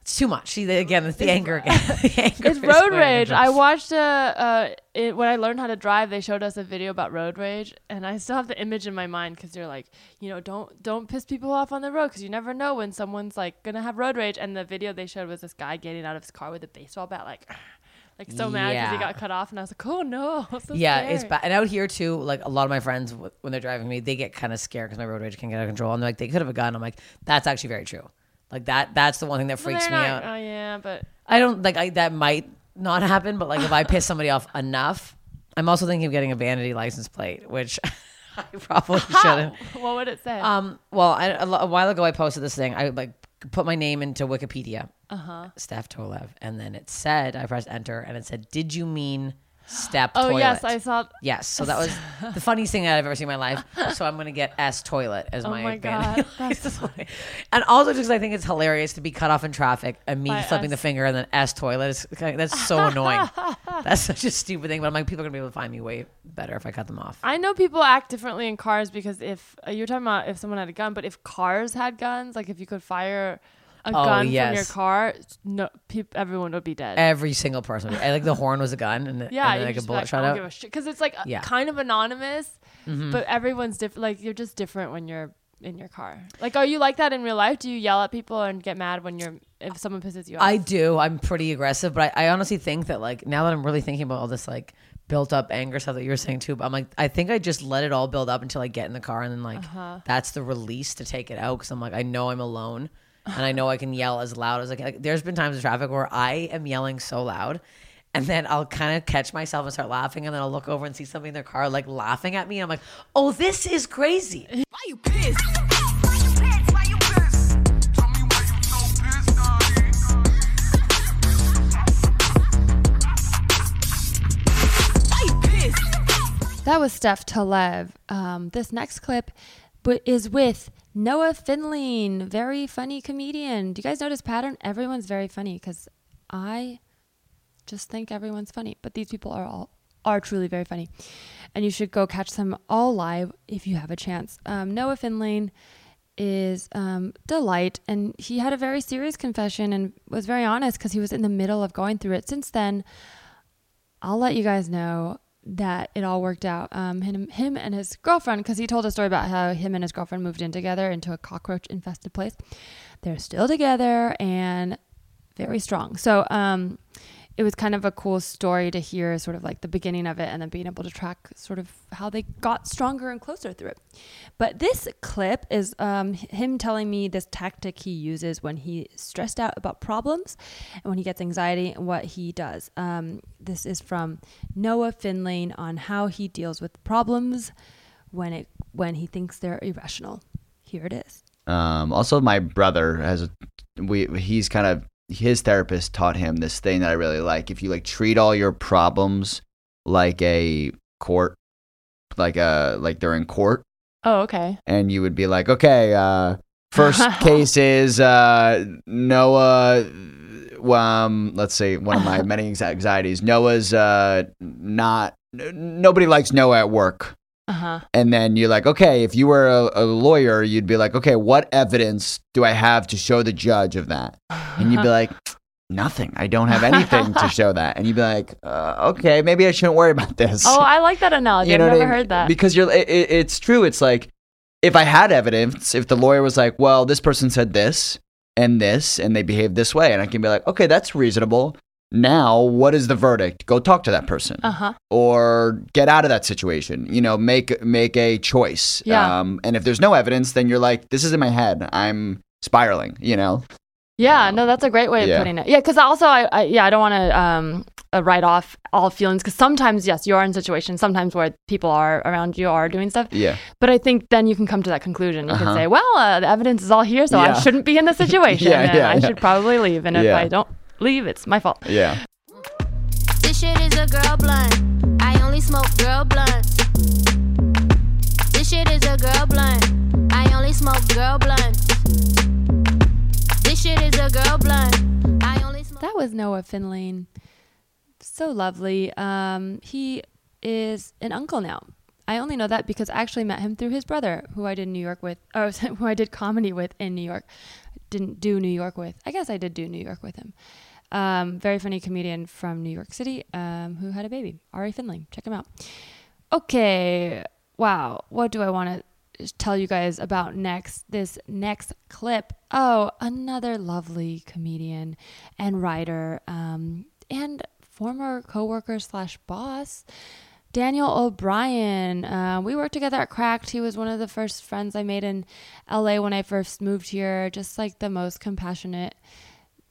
It's too much. See, again, it's the anger again. The anger It's road rage. I watched a uh, it, when I learned how to drive. They showed us a video about road rage, and I still have the image in my mind because they're like, you know, don't don't piss people off on the road because you never know when someone's like gonna have road rage. And the video they showed was this guy getting out of his car with a baseball bat, like, like so mad because he got cut off. And I was like, oh no, so yeah, it's bad. And out here too, like a lot of my friends when they're driving me, they get kind of scared because my road rage can get out of control. And they're like, they could have a gun. I'm like, that's actually very true. Like that. That's the one thing that freaks me out. Oh yeah, but I don't like I that might not happen, but like if I piss somebody off enough, I'm also thinking of getting a vanity license plate, which I probably shouldn't. what would it say? Um, well, I, a, a while ago I posted this thing. I like put my name into Wikipedia, Uh-huh. Steph Tolev, and then it said I pressed enter, and it said, "Did you mean step Oh, toilet?" yes, I saw- Yes, so that was the funniest thing that I've ever seen in my life. So I'm gonna get S toilet as Oh my, my God, plate. And also just 'cause I think it's hilarious to be cut off in traffic and me By flipping the finger and then S toilet. Is, that's so annoying. That's such a stupid thing. But I'm like, people are gonna be able to find me way better if I cut them off. I know people act differently in cars because if uh, you're talking about if someone had a gun, but if cars had guns, like if you could fire a Oh, gun from your yes. car, no, peop, everyone would be dead. Every single person. I like the horn was a gun and, yeah, and then like a bullet like, shot out. give a shit because it's like Yeah. kind of anonymous, Mhm. but everyone's different. Like you're just different when you're in your car. Like, are you like that in real life? Do you yell at people and get mad when you're if someone pisses you off? I do. I'm pretty aggressive, but I, I honestly think that like now that I'm really thinking about all this like built up anger stuff that you were saying too, but I'm like I think I just let it all build up until I get in the car and then like Uh-huh. that's the release to take it out because I'm like I know I'm alone and I know I can yell as loud as I can. Like, there's been times in traffic where I am yelling so loud. And then I'll kind of catch myself and start laughing, and then I'll look over and see somebody in their car like laughing at me. And I'm like, "Oh, this is crazy." Why you pissed? Darling. Why you piss? That was Steph Tolev. Um, this next clip w- is with Noah Findling, very funny comedian. Do you guys notice pattern? Everyone's very funny because I just think everyone's funny, but these people are all are truly very funny, and you should go catch them all live if you have a chance. Um, Noah Findling is um, delight, and he had a very serious confession and was very honest because he was in the middle of going through it. Since then, I'll let you guys know that it all worked out. Um, him, him and his girlfriend, because he told a story about how him and his girlfriend moved in together into a cockroach infested place. They're still together and very strong. So, um, it was kind of a cool story to hear, sort of like the beginning of it, and then being able to track sort of how they got stronger and closer through it. But this clip is um, him telling me this tactic he uses when he's stressed out about problems and when he gets anxiety and what he does. Um, this is from Noah Findling on how he deals with problems when it when he thinks they're irrational. Here it is. Um, also, my brother has a, we he's kind of his therapist taught him this thing that I really like. If you like treat all your problems like a court, like a like they're in court, Oh, okay. and you would be like, okay, uh, first case is uh, Noah. Um, let's say one of my many anxieties. Noah's uh, not. n- Nobody likes Noah at work. Uh huh. And then you're like, okay, if you were a, a lawyer, you'd be like, okay, what evidence do I have to show the judge of that? And you'd be like, nothing. I don't have anything to show that. And you'd be like, uh, okay, maybe I shouldn't worry about this. Oh, I like that analogy. You know I've never I mean? heard that. Because you're, it- it's true. It's like, if I had evidence, if the lawyer was like, well, this person said this and this, and they behaved this way, and I can be like, okay, that's reasonable. Now, what is the verdict? Go talk to that person Uh huh. or get out of that situation. You know, make make a choice. Yeah. Um, and if there's no evidence, then you're like, this is in my head. I'm spiraling. You know. Yeah, no, that's a great way of Yeah. putting it. Yeah, because also, I, I yeah, I don't want to um uh, write off all feelings because sometimes, yes, you are in situations sometimes where people are around you are doing stuff. Yeah. But I think then you can come to that conclusion. You Uh-huh. can say, well, uh, the evidence is all here, so I shouldn't be in this situation. Yeah, and yeah, I yeah. should probably leave. And if Yeah. I don't leave, it's my fault. Yeah. This shit is a girl blunt. I only smoke girl blunts. This shit is a girl blunt. I only smoke girl blunts. This shit is a girl blunt. I only smoke. That was Noah Findling. So lovely. Um, he is an uncle now. I only know that because I actually met him through his brother, who I did New York with, or who I did comedy with in New York. Didn't do New York with. I guess I did do New York with him. Um, very funny comedian from New York City um, who had a baby, Ari Findling. Check him out. Okay. Wow. What do I want to tell you guys about next? This next clip. Oh, another lovely comedian and writer um, and former coworker slash boss. Daniel O'Brien. Uh, we worked together at Cracked. He was one of the first friends I made in LA when I first moved here. Just like the most compassionate,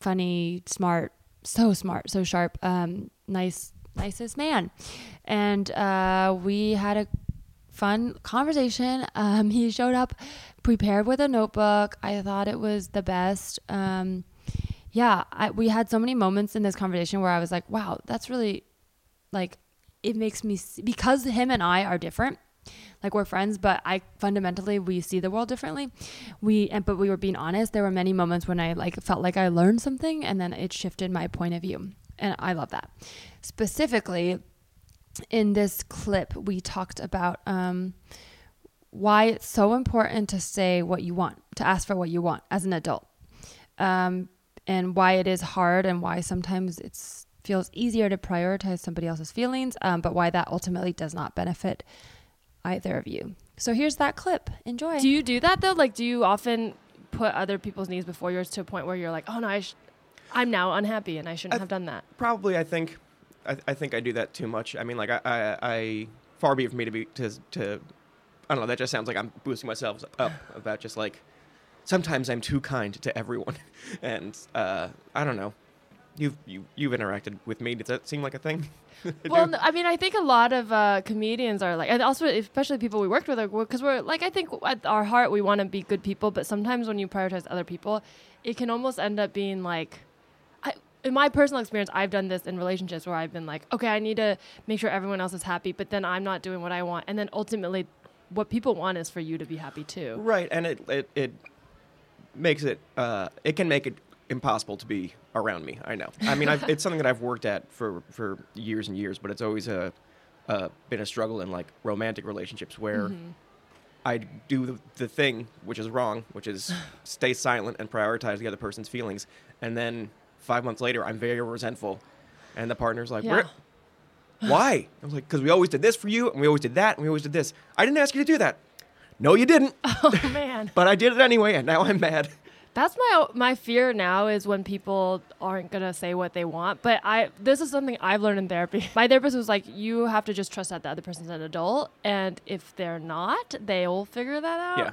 funny, smart, so smart, so sharp, um, nice, nicest man. And uh, we had a fun conversation. Um, he showed up prepared with a notebook. I thought it was the best. Um, yeah, I, we had so many moments in this conversation where I was like, wow, that's really like, it makes me, because him and I are different. Like we're friends, but I fundamentally we see the world differently. We and but we were being honest. There were many moments when I like felt like I learned something, and then it shifted my point of view, and I love that. Specifically, in this clip, we talked about um, why it's so important to say what you want, to ask for what you want as an adult, um, and why it is hard, and why sometimes it feels easier to prioritize somebody else's feelings, um, but why that ultimately does not benefit either of you. So here's that clip. Enjoy. Do you do that though? Like, do you often put other people's needs before yours to a point where you're like, oh no, I sh- I'm now unhappy and I shouldn't I- have done that? Probably, I think, I, I think I do that too much. I mean, like I, I, I far be it for me to be to to, I don't know. That just sounds like I'm boosting myself up about just like sometimes I'm too kind to everyone, and uh, I don't know. You've you you've interacted with me. Does that seem like a thing? Well, no, I mean, I think a lot of uh, comedians are like, and also especially people we worked with, because we're like, I think at our heart we want to be good people, but sometimes when you prioritize other people, it can almost end up being like, I, in my personal experience, I've done this in relationships where I've been like, okay, I need to make sure everyone else is happy, but then I'm not doing what I want, and then ultimately, what people want is for you to be happy too. Right, and it it, it makes it uh, it can make it impossible to be around me. I know. I mean, I've, it's something that I've worked at for for years and years, but it's always a uh, been a struggle in like romantic relationships where Mhm. I do the, the thing which is wrong, which is stay silent and prioritize the other person's feelings, and then five months later, I'm very resentful, and the partner's like, Yeah. Why? I was like, because we always did this for you, and we always did that, and we always did this. I didn't ask you to do that. No, you didn't. Oh man. But I did it anyway, and now I'm mad. That's my my fear now is when people aren't gonna say what they want. But I this is something I've learned in therapy. My therapist was like, you have to just trust that the other person's an adult, and if they're not, they'll figure that out. Yeah.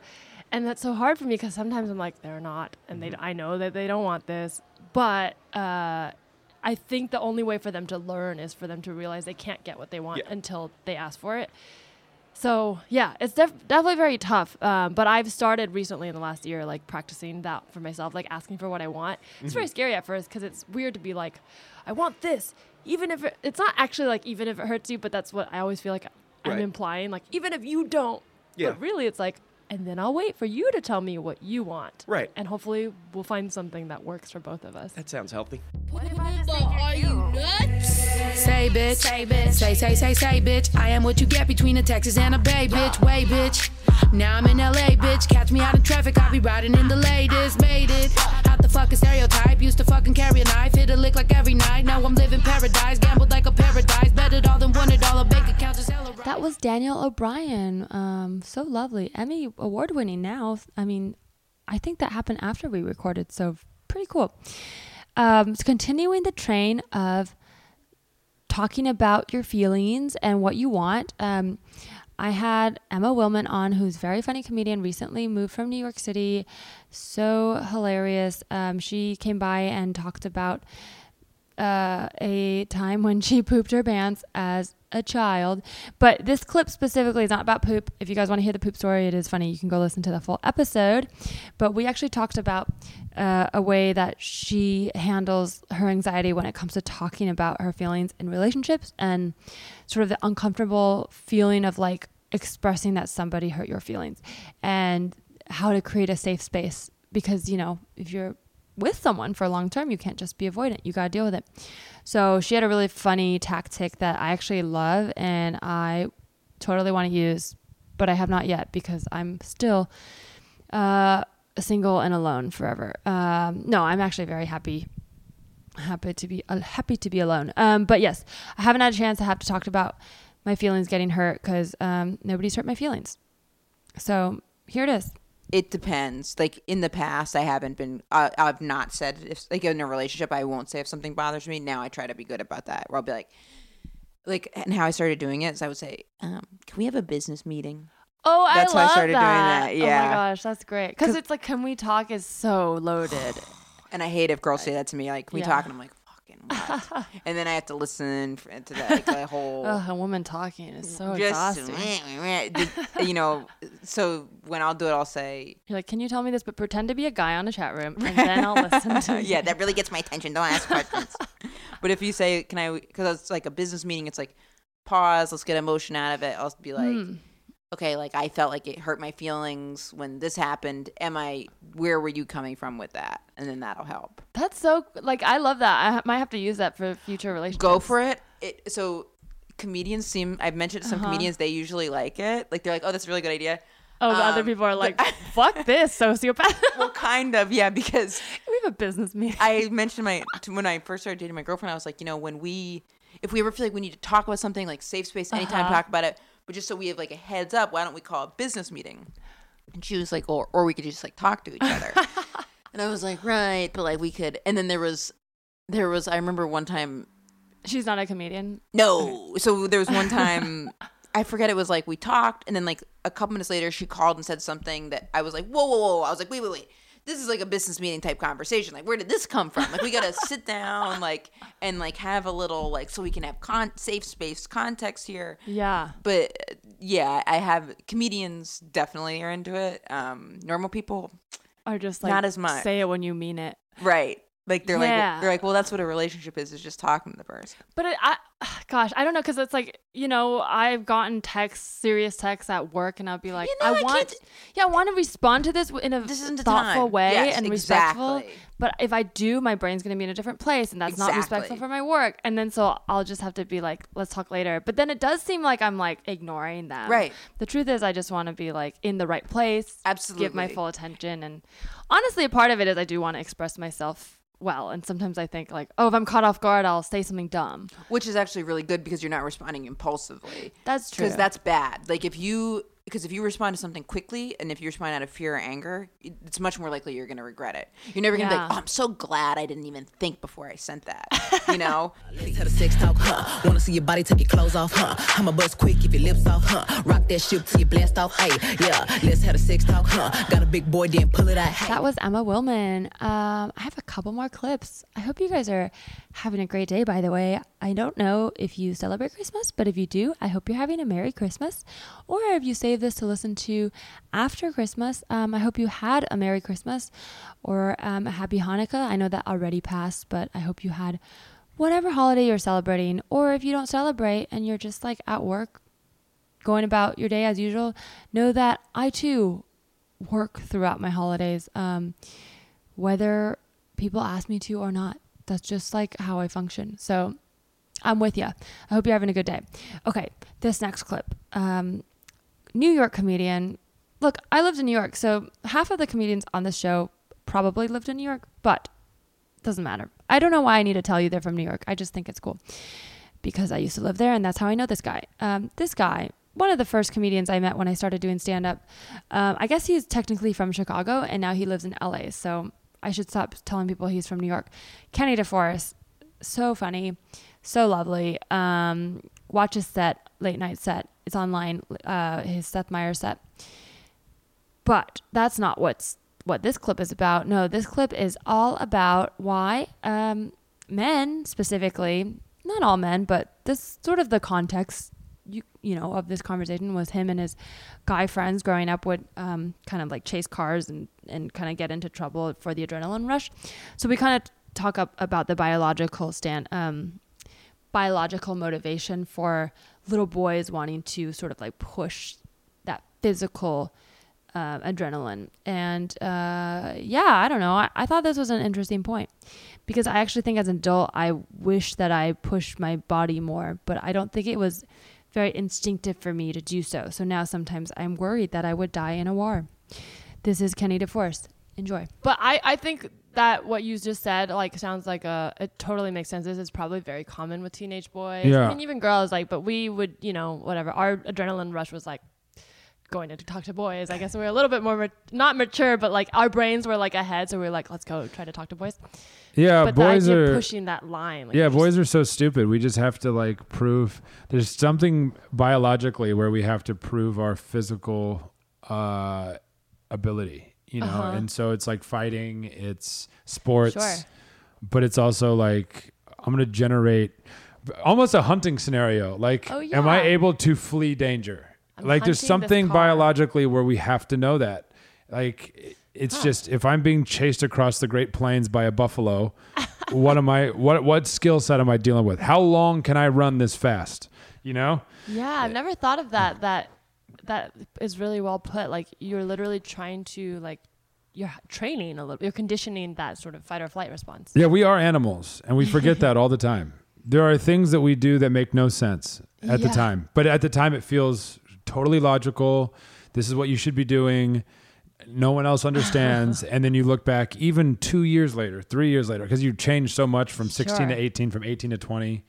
And that's so hard for me because sometimes I'm like, they're not, and they I know that they don't want this, but. uh I think the only way for them to learn is for them to realize they can't get what they want Yeah. until they ask for it. So yeah, it's def- definitely very tough. Um, but I've started recently in the last year, like practicing that for myself, like asking for what I want. It's very Mhm. scary at first because it's weird to be like, I want this, even if it, it's not actually like even if it hurts you, but that's what I always feel like I'm implying. Like even if you don't, Yeah. but really it's like, and then I'll wait for you to tell me what you want. Right. And hopefully we'll find something that works for both of us. That sounds healthy. Are you nuts? Say bitch, say bitch, say say say say bitch. I am what you get between a Texas and a Bay bitch. Way bitch. Now I'm in LA, bitch. Catch me out in traffic, I'll be riding in the latest, made it. Fucking stereotype, used to fucking carry a knife, hit a lick like every night. Now I'm living paradise, gambled like a paradise, bet it all. A bank account hella. That was Daniel O'Brien. Um, so lovely. Emmy award winning now. I mean, I think that happened after we recorded, so pretty cool. Um, it's continuing the train of talking about your feelings and what you want. Um, I had Emma Willmann on, who's very funny comedian, recently moved from New York City. So hilarious. Um, she came by and talked about uh, a time when she pooped her pants as a child. But this clip specifically is not about poop. If you guys want to hear the poop story, it is funny. You can go listen to the full episode. But we actually talked about uh, a way that she handles her anxiety when it comes to talking about her feelings in relationships and sort of the uncomfortable feeling of like expressing that somebody hurt your feelings and how to create a safe space because you know if you're with someone for a long term you can't just be avoidant you got to deal with it so she had a really funny tactic that i actually love and i totally want to use but i have not yet because i'm still uh, single and alone forever. Um, no i'm actually very happy happy to be uh, happy to be alone. Um, but yes i haven't had a chance. I have to talk about my feelings getting hurt because um, nobody's hurt my feelings. So here it is it depends. Like in the past, I haven't been. Uh, I've not said if like in a relationship, I won't say if something bothers me. Now I try to be good about that. Where I'll be like, like, and how I started doing it is I would say, um, "Can we have a business meeting?" Oh, I love I started that. doing that. Oh my gosh, that's great. Because it's like, can we talk is so loaded. And I hate if girls say that to me, like, "Can we Yeah. talk?" And I'm like? and then I have to listen for, to that like the whole. Ugh, a woman talking is so just, exhausting. you know, so when I'll do it, I'll say, You're like, can you tell me this, but pretend to be a guy on a chat room, and then I'll listen to you. yeah, that really gets my attention. Don't ask questions. but if you say, "Can I?" Because it's like a business meeting. It's like pause. Let's get emotion out of it. I'll be like, Hmm. "Okay, like I felt like it hurt my feelings when this happened. Am I? Where were you coming from with that?" And then that'll help. That's so like I love that. I ha- might have to use that for future relationships. Go for it. It so comedians seem. I've mentioned some Uh-huh. comedians. They usually like it. Like they're like, "Oh, that's a really good idea." Oh, but other Um, people are like, "Fuck this, sociopath." well, kind of, yeah, because we have a business meeting. I mentioned my when I first started dating my girlfriend, I was like, you know, when we, if we ever feel like we need to talk about something, like safe space, anytime, Uh-huh. talk about it. But just so we have like a heads up, why don't we call a business meeting? And she was like, or or we could just like talk to each other. and I was like, right, but like we could. And then there was, there was. I remember one time. She's not a comedian. No. So there was one time. I forget it was like we talked, and then like a couple minutes later, she called and said something that I was like, whoa, whoa, whoa. I was like, wait, wait, wait. This is like a business meeting type conversation. Like, where did this come from? Like, we gotta sit down, like, and like have a little like so we can have con- safe space context here. Yeah. But yeah, I have comedians definitely are into it. Um, normal people Are just like not as much. Say it when you mean it. Right. Like they're Yeah. like they're like, well, that's what a relationship is. Is just talking to the person. But it, I, gosh, I don't know, because it's like you know, I've gotten texts, serious texts at work, and I'll be like, know, I, I want, yeah, I want to respond to this in a This isn't thoughtful time. way Yes, and respectful. But if I do, my brain's gonna be in a different place, and that's not respectful for my work. And then so I'll just have to be like, let's talk later. But then it does seem like I'm like ignoring them. Right. The truth is, I just want to be like in the right place, Absolutely. give my full attention, and honestly, a part of it is I do want to express myself well. And sometimes I think like, oh, if I'm caught off guard, I'll say something dumb. which is actually really good because you're not responding impulsively. That's true. Because that's bad. Like if you because if you respond to something quickly and if you respond out of fear or anger, it's much more likely you're going to regret it. You're never going to Yeah. be like, "Oh, I'm so glad I didn't even think before I sent that." You know? Let me tell the sex talk, huh? Wanna see your body take your clothes off, huh? I'ma bust quick if your lips off, huh? Rock that shit till you blast off, hey, yeah. Let's have a sex talk, huh? Got a big boy, then pull it out, hey. That was Emma Willmann. Um, I have a couple more clips. I hope you guys are having a great day, by the way. I don't know if you celebrate Christmas, but if you do, I hope you're having a Merry Christmas. Or if you save this to listen to after Christmas, um, I hope you had a Merry Christmas or um, a Happy Hanukkah. I know that already passed, but I hope you had whatever holiday you're celebrating. Or if you don't celebrate and you're just like at work, going about your day as usual, know that I too work throughout my holidays, um, whether people ask me to or not. That's just like how I function. So I'm with you. I hope you're having a good day. Okay, this next clip. Um, New York comedian. Look, I lived in New York, so half of the comedians on this show probably lived in New York, but doesn't matter. I don't know why I need to tell you they're from New York. I just think it's cool because I used to live there, and that's how I know this guy. Um, this guy, one of the first comedians I met when I started doing stand up. Um, I guess he's technically from Chicago, and now he lives in LA. So I should stop telling people he's from New York. Kenny DeForest, so funny, so lovely. Um, watch his set, late night set. It's online. Uh, his Seth Meyers set. But that's not what's what this clip is about. No, this clip is all about why um, men specifically, not all men, but this sort of the context you you know of this conversation was him and his guy friends growing up would um, kind of like chase cars and and kind of get into trouble for the adrenaline rush. So we kind of talk up about the biological stand um, biological motivation for little boys wanting to sort of like push that physical uh, adrenaline. And uh, yeah, I don't know. I, I thought this was an interesting point because I actually think as an adult, I wish that I pushed my body more, but I don't think it was very instinctive for me to do so. So now sometimes I'm worried that I would die in a war. This is Kenny DeForest. Enjoy. But I, I think that what you just said like sounds like a it totally makes sense. This is probably very common with teenage boys. Yeah. I mean even girls like but we would, you know, whatever. Our adrenaline rush was like going to talk to boys. I guess we were a little bit more mat- not mature, but like our brains were like ahead, so we were like, let's go try to talk to boys. Yeah, but boys the idea of are pushing that line. Like yeah, boys are so stupid. We just have to like prove there's something biologically where we have to prove our physical uh, ability, you know. Uh-huh. And so it's like fighting, it's sports, Sure. but it's also like I'm gonna generate almost a hunting scenario. Like, Oh, am I able to flee danger? I'm like, there's something biologically where we have to know that. Like, it's just if I'm being chased across the Great Plains by a buffalo, what am I? What what skill set am I dealing with? How long can I run this fast? You know? Yeah, I've never thought of that. That that is really well put. Like you're literally trying to like you're training a little. You're conditioning that sort of fight or flight response. Yeah, we are animals, and we forget that all the time. There are things that we do that make no sense at the time, but at the time it feels totally logical. This is what you should be doing. No one else understands, and then you look back, even two years later, three years later, because you changed so much from sixteen to eighteen, from eighteen to twenty,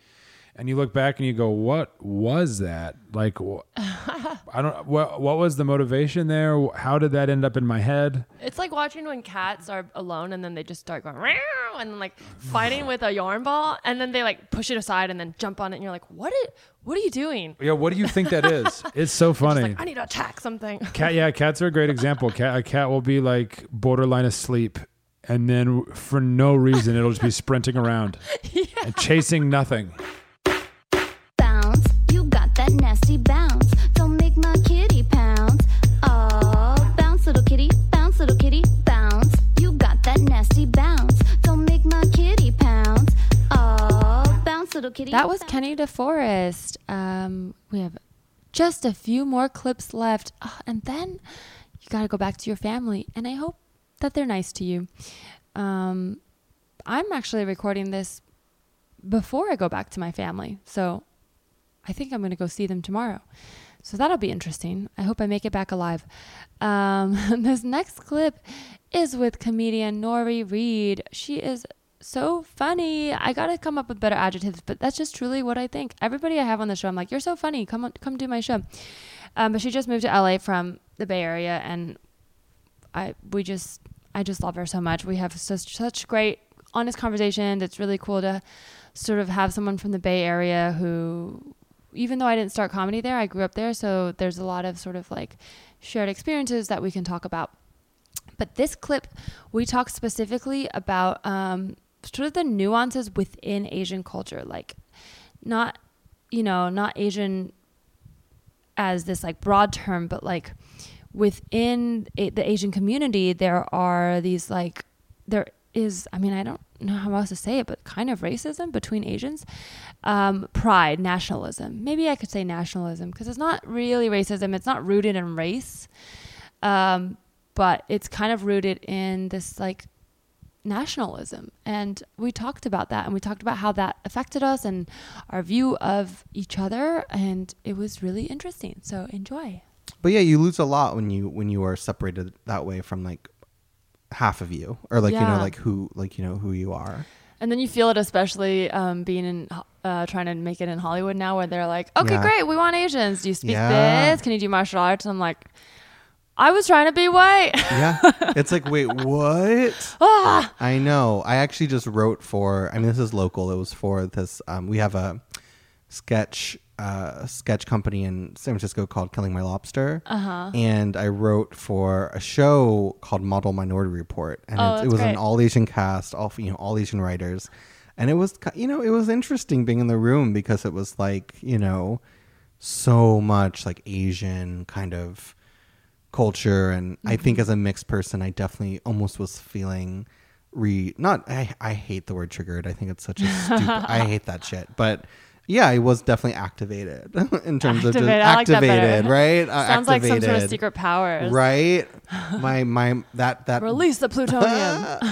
and you look back and you go, "What was that? Like, wh- I don't. What what was the motivation there? How did that end up in my head?" It's like watching when cats are alone and then they just start going "Meow," and then like fighting with a yarn ball and then they like push it aside and then jump on it and you're like, what? Are, what are you doing? Yeah, what do you think that is? It's so funny. Like, I need to attack something. Cat, yeah, cats are a great example. Cat, a cat will be like borderline asleep, and then for no reason, it'll just be sprinting around and chasing nothing. Bounce, that bounce. Don't make my kitty pounce. Oh, bounce, little kitty, bounce, little kitty, bounce. You got that nasty bounce. Don't make my kitty pounce. Oh, bounce, little kitty. That was Kenny DeForest. Um, we have just a few more clips left, Ah, and then you got to go back to your family. And I hope that they're nice to you. Um, I'm actually recording this before I go back to my family, so I think I'm going to go see them tomorrow. So that'll be interesting. I hope I make it back alive. Um, this next clip is with comedian Nori Reed. She is so funny. I gotta come up with better adjectives, but that's just truly what I think. Everybody I have on the show, I'm like, you're so funny. Come on, come do my show. Um, but she just moved to LA from the Bay Area, and I we just I just love her so much. We have such such great honest conversations. It's really cool to sort of have someone from the Bay Area who, even though I didn't start comedy there, I grew up there, so there's a lot of sort of like shared experiences that we can talk about. But this clip, we talk specifically about um, sort of the nuances within Asian culture, like not, you know, not Asian as this like broad term, but like within a, the Asian community, there are these like there is. I mean, I don't know how else to say it, but kind of racism between Asians, um, pride, nationalism. Maybe I could say nationalism because it's not really racism. It's not rooted in race, um, but it's kind of rooted in this like nationalism. And we talked about that and we talked about how that affected us and our view of each other. And it was really interesting. So enjoy. But yeah, you lose a lot when you when you are separated that way from like half of you, or like you know like who like you know who you are. And then you feel it, especially um, being in, uh, trying to make it in Hollywood now, where they're like, "Okay, Yeah. great, we want Asians. Do you speak Yeah. this? Can you do martial arts?" I'm like, "I was trying to be white." Yeah, it's like wait, what? Ah! I know. I actually just wrote for. I mean, this is local. It was for this. Um, we have a sketch uh, sketch company in San Francisco called Killing My Lobster. Uh-huh. And I wrote for a show called Model Minority Report, and Oh, it, it was an all Asian cast, all you know, all Asian writers, and it was you know it was interesting being in the room because it was like you know so much like Asian kind of culture and I think as a mixed person I definitely almost was feeling re not I, I hate the word triggered. I think it's such a stupid I hate that shit. But yeah, I was definitely activated in terms of just Activated. Like right? Uh, Sounds like some sort of secret powers. Right? My my that that Release the plutonium.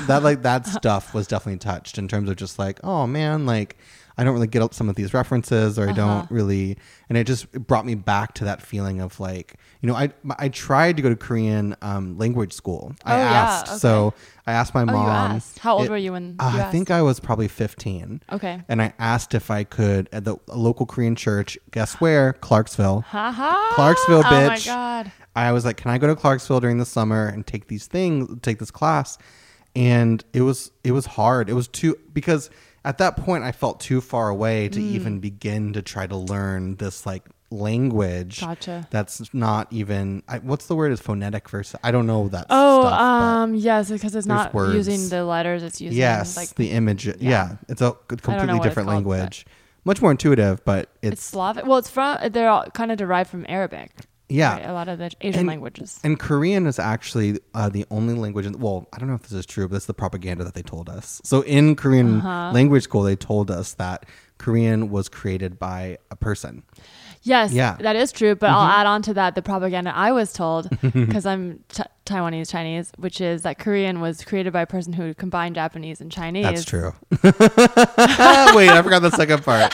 that like that stuff was definitely touched in terms of just like oh man like i don't really get up some of these references or i Uh-huh. don't really and it just it brought me back to that feeling of like you know i i tried to go to korean um, language school i Oh, yeah, asked so i asked my Oh, mom asked. How old were you when uh, you i think i was probably 15 Okay. and i asked if i could at the a local korean church guess where clarksville Ha ha. Clarksville, Oh my bitch. God. I was like, can I go to Clarksville during the summer and take these things, take this class? And it was it was hard. It was too because at that point I felt too far away to Mm. even begin to try to learn this like language. Gotcha. That's not even I, what's the word is phonetic versus I don't know that Oh, stuff. um, yes, because it's not words. using the letters; it's using yes, like the image. Yeah, it's a completely different called, language. Much more intuitive, but it's, it's Slavic. Well, it's from they're all kind of derived from Arabic. Yeah, right? a lot of the Asian And- languages. And Korean is actually uh, the only language. In, well, I don't know if this is true, but it's the propaganda that they told us. So in Korean Uh-huh. language school, they told us that Korean was created by a person. Yes, Yeah. that is true. But I'll Mhm. add on to that the propaganda I was told because I'm t- Taiwanese Chinese, which is that Korean was created by a person who combined Japanese and Chinese. That's true. Wait, I forgot the second part.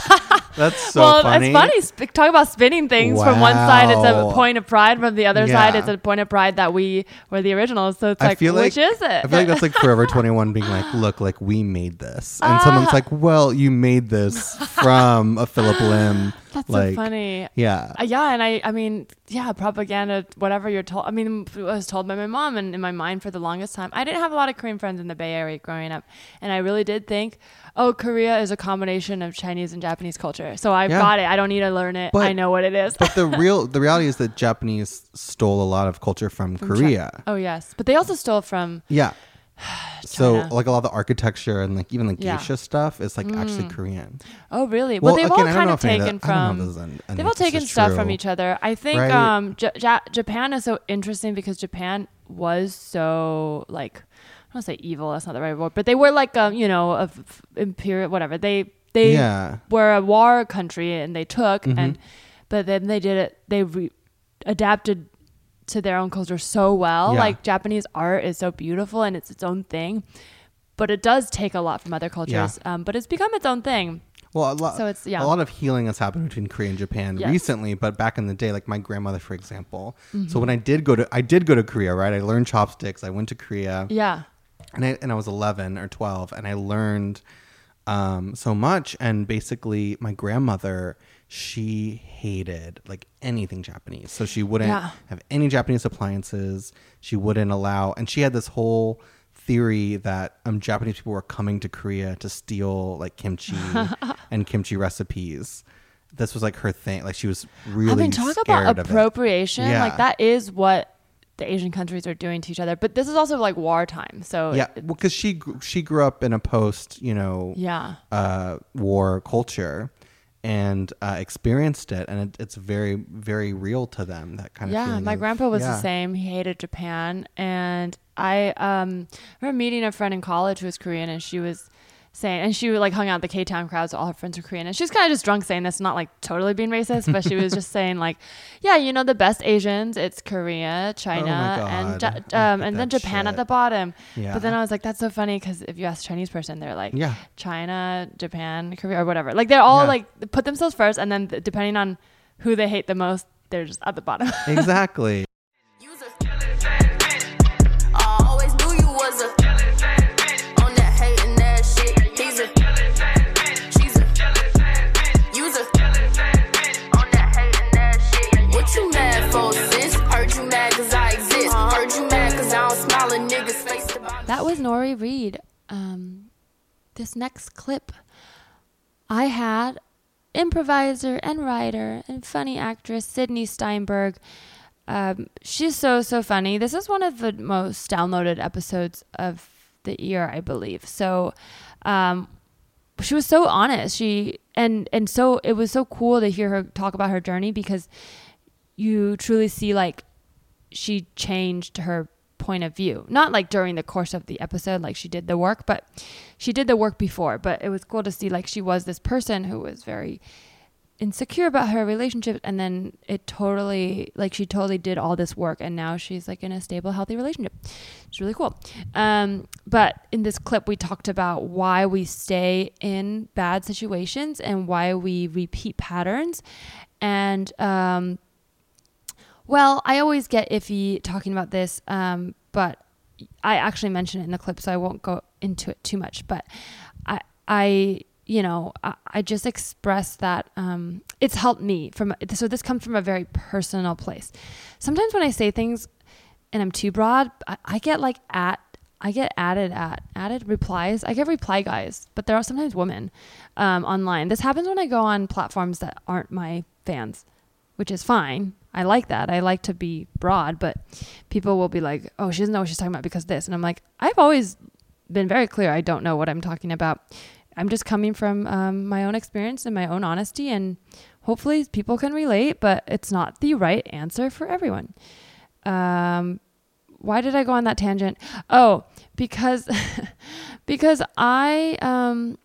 That's so well, funny. it's funny. Sp- talk about spinning things. From one side, it's a point of pride. From the other side, it's a point of pride that we were the originals. So it's I like, feel like is it? I feel like that's like Forever 21 being like, look, like we made this. And someone's Ah. like, well, you made this from a Phillip Lim. That's like, so funny. Yeah. Uh, yeah, and I, I mean, yeah, propaganda, whatever you're told. I mean, I was told by my mom, and in my mind for the longest time, I didn't have a lot of Korean friends in the Bay Area growing up, and I really did think, oh, Korea is a combination of Chinese and Japanese culture. So I've Yeah. got it. I don't need to learn it. But, I know what it is. but the real the reality is that Japanese stole a lot of culture from, From Korea. oh yes, but they also stole from. Yeah. So like a lot of the architecture and like even the Yeah. geisha stuff is like actually Mm. Korean. Oh really? Well, Well, they've again, all kind of taken that- I don't know if from. an- an- they've all taken stuff from each other. I think Right? um, J- Ja- Japan is so interesting because Japan was so like I don't say evil. That's not the right word, but they were like um, you know of imperial whatever. They they Yeah. were a war country and they took Mhm. and but then they did it. They re- adapted to their own culture so well. Yeah. Like Japanese art is so beautiful and it's its own thing. But it does take a lot from other cultures. Um, but it's become its own thing. Well, a lot, So it's- yeah. a lot of healing has happened between Korea and Japan Yes. recently, but back in the day, like my grandmother, for example. So Mhm. when I did go to, I did go to Korea, right? I learned chopsticks. I went to Korea. Yeah. and I and I was eleven or twelve, and I learned um, so much. And basically, my grandmother, she hated like anything Japanese. So she wouldn't Yeah. have any Japanese appliances. She wouldn't allow, and she had this whole theory that um, Japanese people were coming to Korea to steal like kimchi and kimchi recipes. This was like her thing. Like she was really I mean, talk scared about appropriation. Yeah. Like that is what the Asian countries are doing to each other. But this is also like wartime. So yeah, well, because she she grew up in a post, you know, Yeah. uh, war culture, and uh, experienced it, and it, it's very very real to them. That kind of yeah, my of- grandpa was yeah. the same. He hated Japan, and I um remember meeting a friend in college who was Korean, and she was saying, and she like hung out the K Town crowds. All her friends were Korean, and she's kind of just drunk saying this, not like totally being racist, but she was just saying like, yeah, you know, the best Asians, it's Korea, China, and Ja- um, and then Japan at the bottom. Yeah. But then I was like, that's so funny because if you ask a Chinese person, they're like, Yeah. China, Japan, Korea, or whatever. Like they're all Yeah. like put themselves first, and then th- depending on who they hate the most, they're just at the bottom. exactly. Nori Reed. Um, this next clip, I had improviser and writer and funny actress Sydney Steinberg. Um, she's so so funny. This is one of the most downloaded episodes of the year, I believe. So, um, she was so honest. She and and so it was so cool to hear her talk about her journey because you truly see like she changed her point of view. Not like during the course of the episode, like she did the work, but she did the work before. But it was cool to see like she was this person who was very insecure about her relationship and then it totally like she totally did all this work and now she's like in a stable healthy relationship it's really cool um, but in this clip we talked about why we stay in bad situations and why we repeat patterns and um, well, I always get iffy talking about this, um, but I actually mentioned it in the clip, so I won't go into it too much. But I, I, you know, I, I just express that um, it's helped me from. So this comes from a very personal place. Sometimes when I say things and I'm too broad, I, I get like at. I get added at added replies. I get reply guys, but there are sometimes women um, online. This happens when I go on platforms that aren't my fans which is fine. I like that. I like to be broad, but people will be like, "Oh, she doesn't know what she's talking about because this," and I'm like, I've always been very clear. I don't know what I'm talking about. I'm just coming from um, my own experience and my own honesty, and hopefully people can relate. But it's not the right answer for everyone. Um, why did I go on that tangent? Oh, because because I um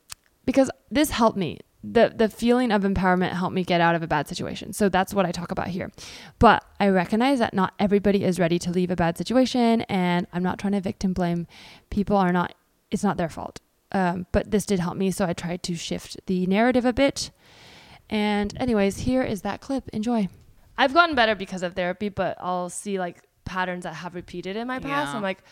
because this helped me. The the feeling of empowerment helped me get out of a bad situation. So that's what I talk about here. But I recognize that not everybody is ready to leave a bad situation and I'm not trying to victim blame. People are not it's not their fault. Um, but this did help me, so I tried to shift the narrative a bit. And anyways, here is that clip. Enjoy. I've gotten better because of therapy, but I'll see like patterns that have repeated in my past. Yeah. I'm like,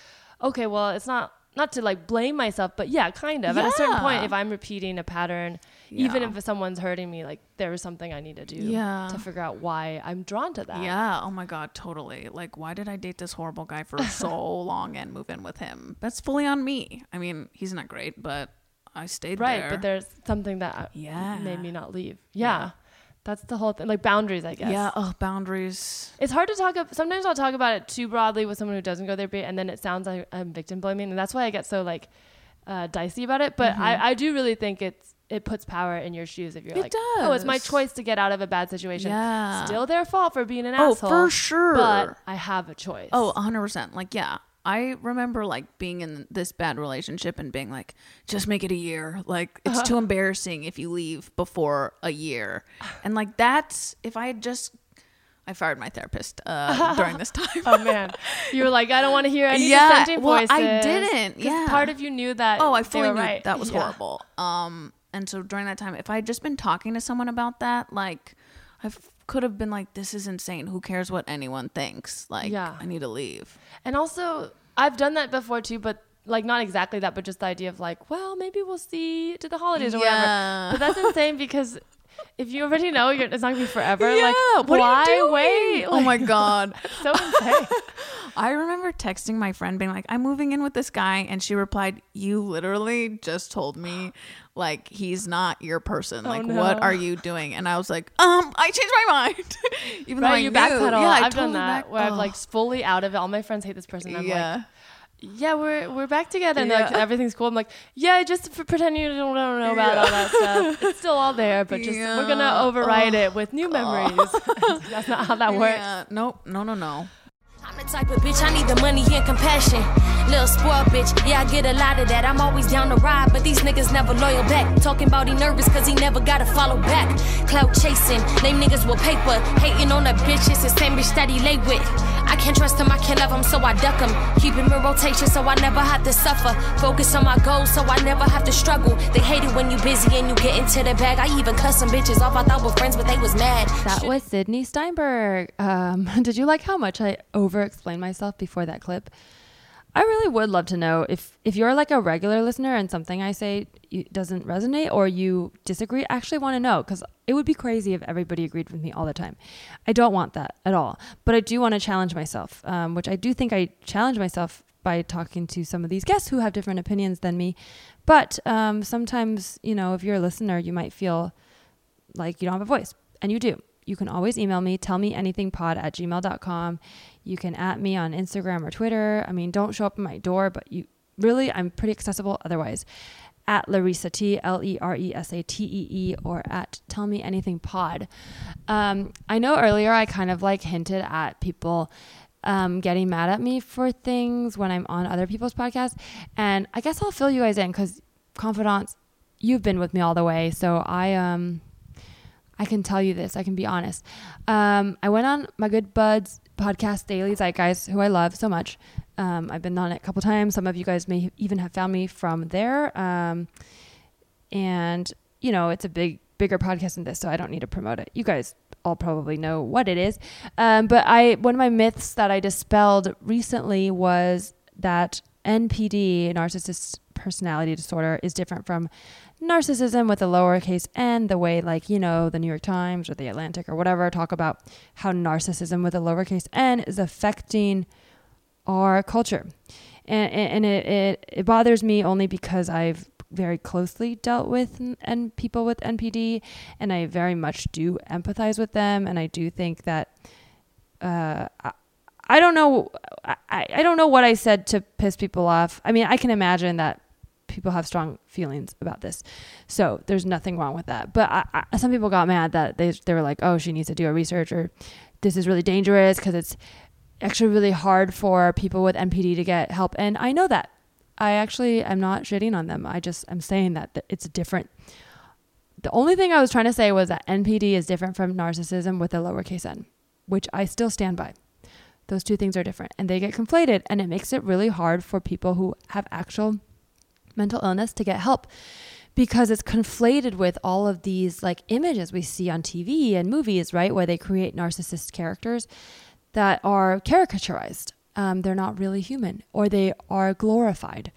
okay, well, it's not not to like blame myself, but yeah, kind of. At a certain point, if I'm repeating a pattern, even if someone's hurting me, like there is something I need to do Yeah. to figure out why I'm drawn to that. Yeah. Oh my God. Totally. Like, why did I date this horrible guy for so long and move in with him? That's fully on me. I mean, he's not great, but I stayed right, there. Right. But there's something that uh, Yeah. made me not leave. Yeah. That's the whole thing. Like boundaries, I guess. Yeah. Oh, boundaries. It's hard to talk. Ab- Sometimes I'll talk about it too broadly with someone who doesn't go therapy, and then it sounds like I'm victim blaming, and that's why I get so like uh, dicey about it. But Mhm. I, I do really think it's it puts power in your shoes if you're It like, oh, it's my choice to get out of a bad situation. Yeah. Still their fault for being an Oh, asshole. for sure. But I have a choice. Oh, 100%. Like, yeah. I remember like being in this bad relationship and being like, just make it a year. Like, it's too embarrassing if you leave before a year. And like, that's if I had just, I fired my therapist uh, during this time. oh man, you were like, I don't want to hear any Yeah, dissenting well, voices. I didn't. Yeah. part of you knew that. Oh, I fully knew right. that was Yeah. horrible. Um, and so during that time, if I had just been talking to someone about that, like, I could have been like, "This is insane. Who cares what anyone thinks? Like, Yeah. I need to leave." And also, I've done that before too, but like not exactly that, but just the idea of like, well, maybe we'll see to the holidays or Yeah. whatever. But that's insane because if you already know you're, it's not gonna be forever, Yeah, like what are you why wait? Oh my god. so insane. I remember texting my friend being like, I'm moving in with this guy. And she replied, You literally just told me, like, he's not your person. Oh, Like, no. what are you doing? And I was like, Um, I changed my mind. Even though I you knew. backpedal. Yeah, I've done that back- where I've like fully out of it. All my friends hate this person. I'm Yeah. like, yeah, we're we're back together, and like everything's cool. I'm like, yeah, just pretend you don't, don't know about all that stuff. It's still all there, but just we're gonna Yeah. override Ugh. it with new memories. That's not how that works. Yeah, nope, no, no, no. I'm the type of bitch, I need the money and compassion. Little spoiled bitch, yeah, I get a lot of that. I'm always down to ride, but these niggas never loyal back. Talking about he nervous cause he never gotta follow back. Clout chasing, name niggas with paper. Hating on the bitches, the same bitch that he lay with. I can't trust him, I can't love him, so I duck him. Keep him in rotation so I never have to suffer. Focus on my goals so I never have to struggle. They hate it when you busy and you get into the bag. I even cuss some bitches off I thought were friends, but they was mad. That was Sydney Steinberg. Um, did you like how much I over explained myself before that clip? I really would love to know if if you're like a regular listener and something I say doesn't resonate or you disagree. I actually want to know because it would be crazy if everybody agreed with me all the time. I don't want that at all. But I do want to challenge myself, um, which I do think I challenge myself by talking to some of these guests who have different opinions than me. But um, sometimes, you know, if you're a listener, you might feel like you don't have a voice, and you do. You can always email me, tell me anything pod at gmail.com. You can at me on Instagram or Twitter. I mean, don't show up at my door, but you really, I'm pretty accessible otherwise. At Leresa Tee, L E R E S A T E E, or at Tell Me Anything Pod. Um, I know earlier I kind of like hinted at people um, getting mad at me for things when I'm on other people's podcasts. And I guess I'll fill you guys in because confidants, you've been with me all the way. So I, um, I can tell you this. I can be honest. Um, I went on my good buds podcast, Daily Zeitgeist, who I love so much. Um, I've been on it a couple times. Some of you guys may even have found me from there. Um, and you know, it's a big, bigger podcast than this, so I don't need to promote it. You guys all probably know what it is. Um, but I, one of my myths that I dispelled recently was that NPD, narcissist personality disorder, is different from narcissism with a lowercase n, the way, like, you know, the New York Times or the Atlantic or whatever talk about how narcissism with a lowercase n is affecting our culture. And, and it, it, it bothers me only because I've very closely dealt with n- and people with NPD, and I very much do empathize with them, and I do think that uh, I, I don't know I, I don't know what I said to piss people off. I mean, I can imagine that people have strong feelings about this, so there's nothing wrong with that. But I, I, some people got mad that they they were like, oh, she needs to do a research or this is really dangerous because it's actually really hard for people with NPD to get help, and I know that. I actually am not shitting on them. I just am saying that th- it's different. The only thing I was trying to say was that NPD is different from narcissism with a lowercase n, which I still stand by. Those two things are different and they get conflated, and it makes it really hard for people who have actual mental illness to get help because it's conflated with all of these like images we see on TV and movies, right? Where they create narcissist characters that are caricaturized. Um, they're not really human or they are glorified.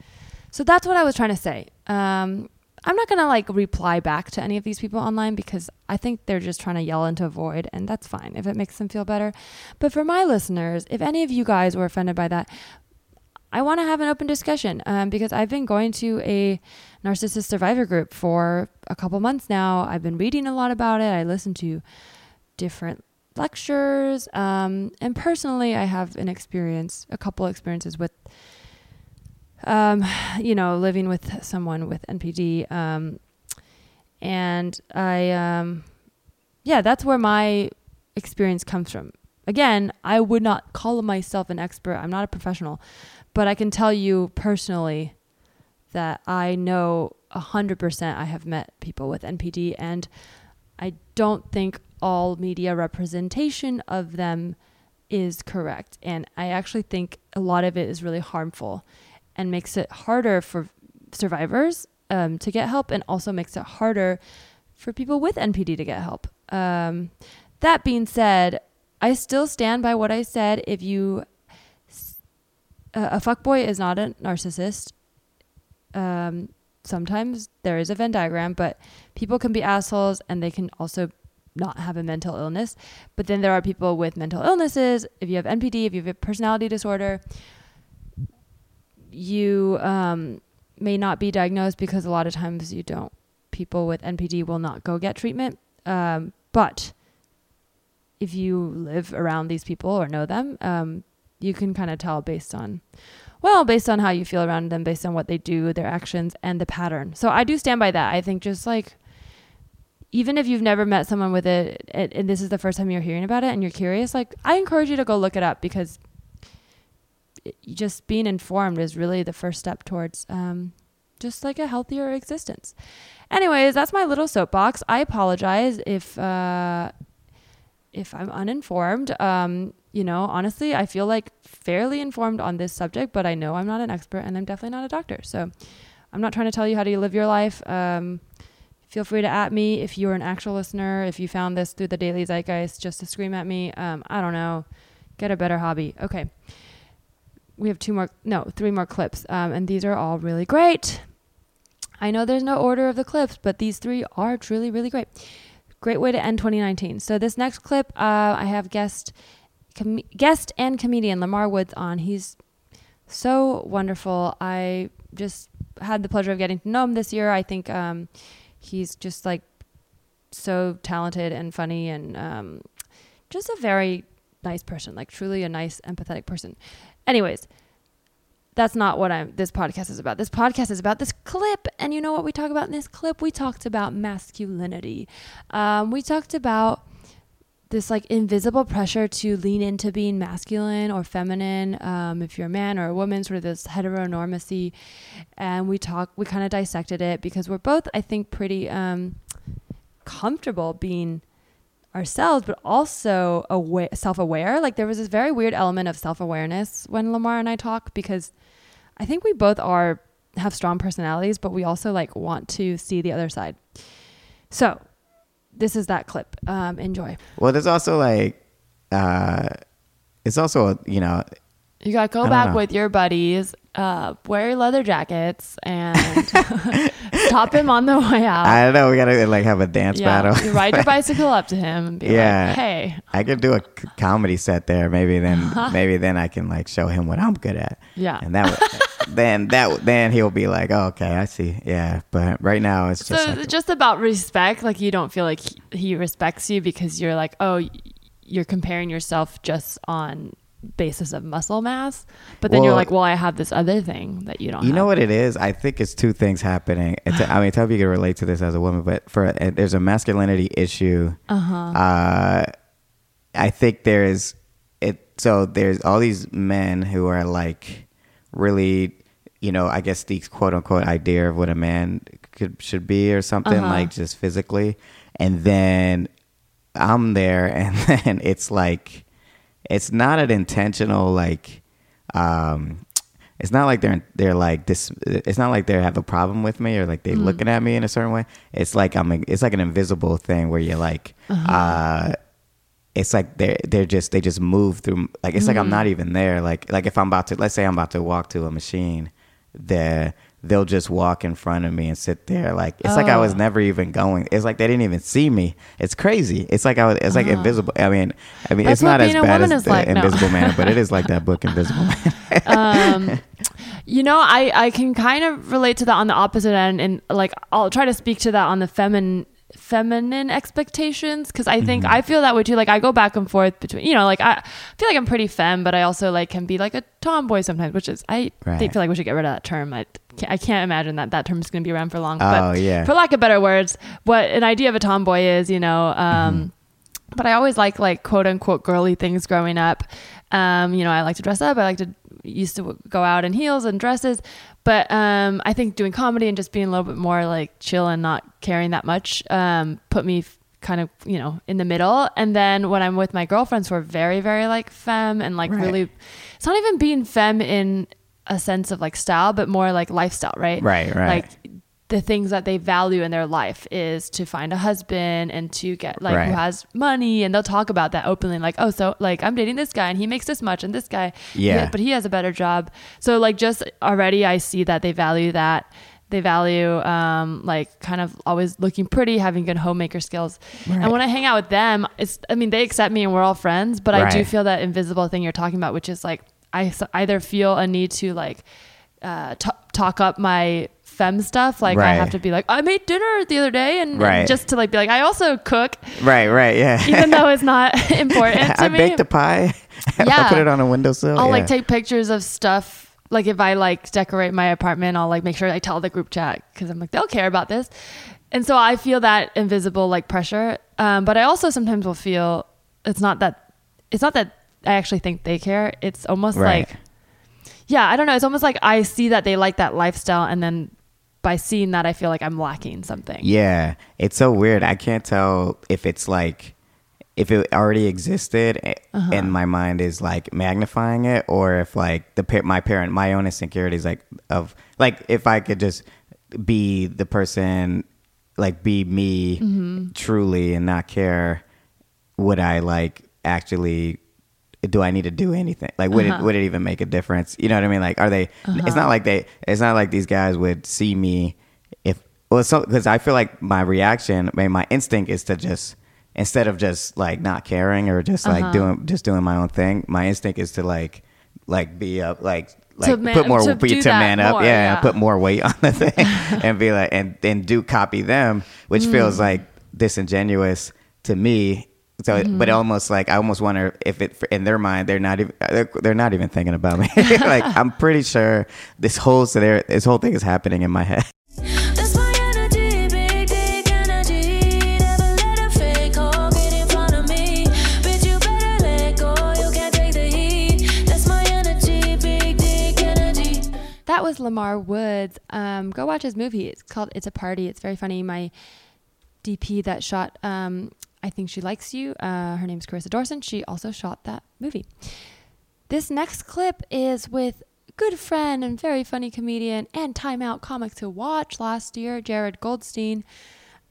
So that's what I was trying to say. Um, I'm not going to like reply back to any of these people online because I think they're just trying to yell into a void and that's fine if it makes them feel better. But for my listeners, if any of you guys were offended by that, I want to have an open discussion um, because I've been going to a narcissist survivor group for a couple months now. I've been reading a lot about it. I listen to different lectures. Um, and personally, I have an experience, a couple experiences with, um, you know, living with someone with NPD. Um, and I, um, yeah, that's where my experience comes from. Again, I would not call myself an expert. I'm not a professional, but I can tell you personally that I know 100% I have met people with NPD and I don't think all media representation of them is correct. And I actually think a lot of it is really harmful and makes it harder for survivors um, to get help and also makes it harder for people with NPD to get help. Um, that being said, I still stand by what I said. If you, a fuckboy is not a narcissist. Um, sometimes there is a Venn diagram, but people can be assholes and they can also not have a mental illness. But then there are people with mental illnesses. If you have NPD, if you have a personality disorder, you um, may not be diagnosed because a lot of times you don't. People with NPD will not go get treatment. Um, but if you live around these people or know them, um, you can kind of tell based on, well, based on how you feel around them, based on what they do, their actions, and the pattern. So I do stand by that. I think just like, even if you've never met someone with it, and this is the first time you're hearing about it and you're curious, like, I encourage you to go look it up because it- just being informed is really the first step towards um, just like a healthier existence. Anyways, that's my little soapbox. I apologize if uh, if I'm uninformed. Um, you know, honestly, I feel like fairly informed on this subject, but I know I'm not an expert and I'm definitely not a doctor. So I'm not trying to tell you how to live your life. Um, feel free to at me if you're an actual listener. If you found this through the Daily Zeitgeist, just to scream at me. Um, I don't know. Get a better hobby. Okay. We have two more, no, three more clips. Um, and these are all really great. I know there's no order of the clips, but these three are truly really great. Great way to end 2019. So this next clip, uh, I have guest, com- guest and comedian Lamar Woods on. He's so wonderful. I just had the pleasure of getting to know him this year. I think um, he's just like so talented and funny and um, just a very nice person, like truly a nice, empathetic person. Anyways, that's not what I'm this podcast is about. This podcast is about this clip. And you know what we talk about in this clip? We talked about masculinity. Um, we talked about this like invisible pressure to lean into being masculine or feminine um, if you're a man or a woman sort of this heteronormacy. And we talk we kind of dissected it because we're both i think pretty um, comfortable being ourselves but also aware, self-aware. Like there was this very weird element of self-awareness when lamar and i talk because i think we both are have strong personalities but we also like want to see the other side. So this is that clip um, enjoy Well, there's also like, uh, it's also you know, You got to go back know. with your buddies, uh, wear your leather jackets, and stop him on the way out. I don't know. We gotta like have a dance yeah, battle. you ride your bicycle up to him and be yeah. like, "Hey, I could do a comedy set there. Maybe then, maybe then I can like show him what I'm good at. Yeah. And that, would, then that, then he'll be like, oh, okay, I see. Yeah. But right now it's just it's like, just about respect. Like you don't feel like he, respects you because you're like, oh, you're comparing yourself just on basis of muscle mass, but then you're like, well, I have this other thing that you don't. You have. know what it is? I think it's two things happening. It's, I mean, tell me you can relate to this as a woman, but for uh, there's a masculinity issue. Uh-huh. Uh, I think there's it. So there's all these men who are like really, you know, I guess the quote unquote idea of what a man could should be or something Uh-huh. like just physically, and then I'm there, and then it's like it's not an intentional like um it's not like they're they're like this it's not like they have a problem with me or like they Mm. looking at me in a certain way it's like i'm it's like an invisible thing where you're like Uh-huh. uh it's like they're they're just they just move through like it's like i'm Mm. not even there like like if i'm about to let's say i'm about to walk to a machine there they'll just walk in front of me and sit there like it's like i was Oh. never even going it's like they didn't even see me it's crazy it's like i was it's like Oh. invisible i mean i mean That's it's not as bad as the like, no. invisible man but it is like that book invisible man um, you know, I, I can kind of relate to that on the opposite end, and like I'll try to speak to that on the feminine feminine expectations because I think Mm-hmm. I feel that way too. Like I go back and forth between, you know, like I feel like I'm pretty femme, but I also like can be like a tomboy sometimes, which is I Right. think feel like we should get rid of that term. I can't, I can't imagine that that term is going to be around for long. Oh, but yeah. for lack of better words, what an idea of a tomboy is, you know. Um, but I always like like quote unquote girly things growing up. Um, you know, I like to dress up. I like to used to go out in heels and dresses, but um, I think doing comedy and just being a little bit more like chill and not caring that much um, put me f- kind of you know in the middle. And then when I'm with my girlfriends who are very very like femme and like Right. really, it's not even being femme in a sense of like style, but more like lifestyle, right? Right, right. Like the things that they value in their life is to find a husband and to get like who has money and they'll talk about that openly like oh so like I'm dating this guy and he makes this much and this guy Yeah. but he has a better job. So like just already I see that they value that. They value um like kind of always looking pretty having good homemaker skills. Right. and when I hang out with them it's I mean they accept me and we're all friends but I do feel that invisible thing you're talking about which is like i either feel a need to like uh, t- talk up my fem stuff. Like I have to be like, I made dinner the other day, and, and just to like be like, I also cook, Right, right, yeah. even though it's not important to I me. baked a pie. I Yeah. put it on a windowsill. I'll yeah. like take pictures of stuff. Like if I like decorate my apartment, I'll like make sure I tell the group chat because I'm like they'll care about this, and so I feel that invisible like pressure. Um, but I also sometimes will feel it's not that it's not that I actually think they care. It's almost Right. like yeah, I don't know. It's almost like I see that they like that lifestyle, and then by seeing that, I feel like I'm lacking something. Yeah, it's so weird. I can't tell if it's like if it already existed Uh-huh. and my mind is like magnifying it, or if like the my parent, my own insecurities, like of like if I could just be the person, like be me Mhm. truly and not care, would I like actually? Do I need to do anything? Like, would Uh-huh. it would it even make a difference? You know what I mean? Like, are they? It's Uh-huh. not like they. It's not like these guys would see me if well, so because I feel like my reaction, I mean, my instinct is to just instead of just like not caring or just like Uh-huh. doing just doing my own thing. My instinct is to like like be up like like man- put more to be- to man up, more, yeah, yeah. and put more weight on the thing and be like and then do copy them, which feels Mm. like disingenuous to me. So, Mhm. but almost like I almost wonder if it in their mind they're not even they're, they're not even thinking about me. like I'm pretty sure this whole scenario, this whole thing is happening in my head. That's my energy, big dick energy. Never let a fake hoe get in front of me. Bitch, you better let go. You can't take the heat. That's my energy, big dick energy. That was Lamar Woods. Um, go watch his movie. It's called It's a Party. It's very funny. My DP that shot um, I Think She Likes You, uh, her is Carissa Dorson. She also shot that movie. This next clip is with good friend and very funny comedian and Time Out comic to watch last year, Jared Goldstein.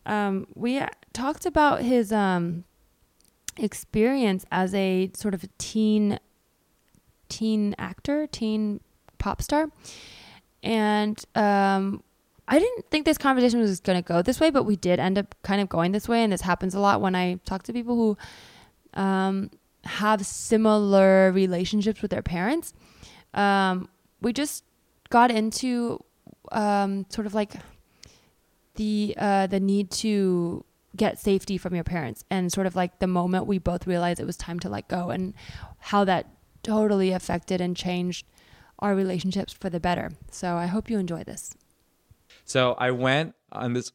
Um, we talked about his um, experience as a sort of a teen teen actor, teen pop star. And um, I didn't think this conversation was going to go this way, but we did end up kind of going this way. And this happens a lot when I talk to people who um, have similar relationships with their parents. Um, we just got into um, sort of like the uh, the need to get safety from your parents and sort of like the moment we both realized it was time to let go and how that totally affected and changed our relationships for the better. So I hope you enjoy this. So I went on this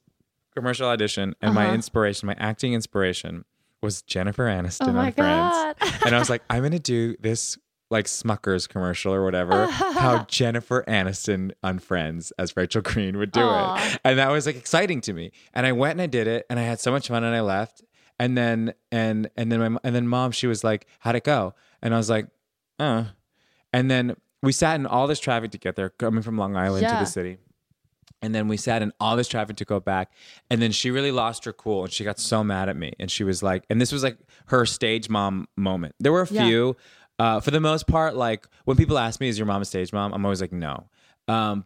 commercial audition, and my Uh-huh. inspiration, my acting inspiration, was Jennifer Aniston Oh my on Friends. God. and I was like, I'm gonna do this like Smuckers commercial or whatever. how Jennifer Aniston on Friends as Rachel Green would do Aw. it, and that was like exciting to me. And I went and I did it, and I had so much fun, and I left. And then and and then my and then mom, she was like, "How'd it go?" And I was like, "Uh." And then we sat in all this traffic to get there, coming from Long Island to the city. And then we sat in all this traffic to go back. And then she really lost her cool and she got so mad at me. And she was like, and this was like her stage mom moment. There were a Yeah. few, uh, for the most part, like when people ask me, is your mom a stage mom? I'm always like, no. Um,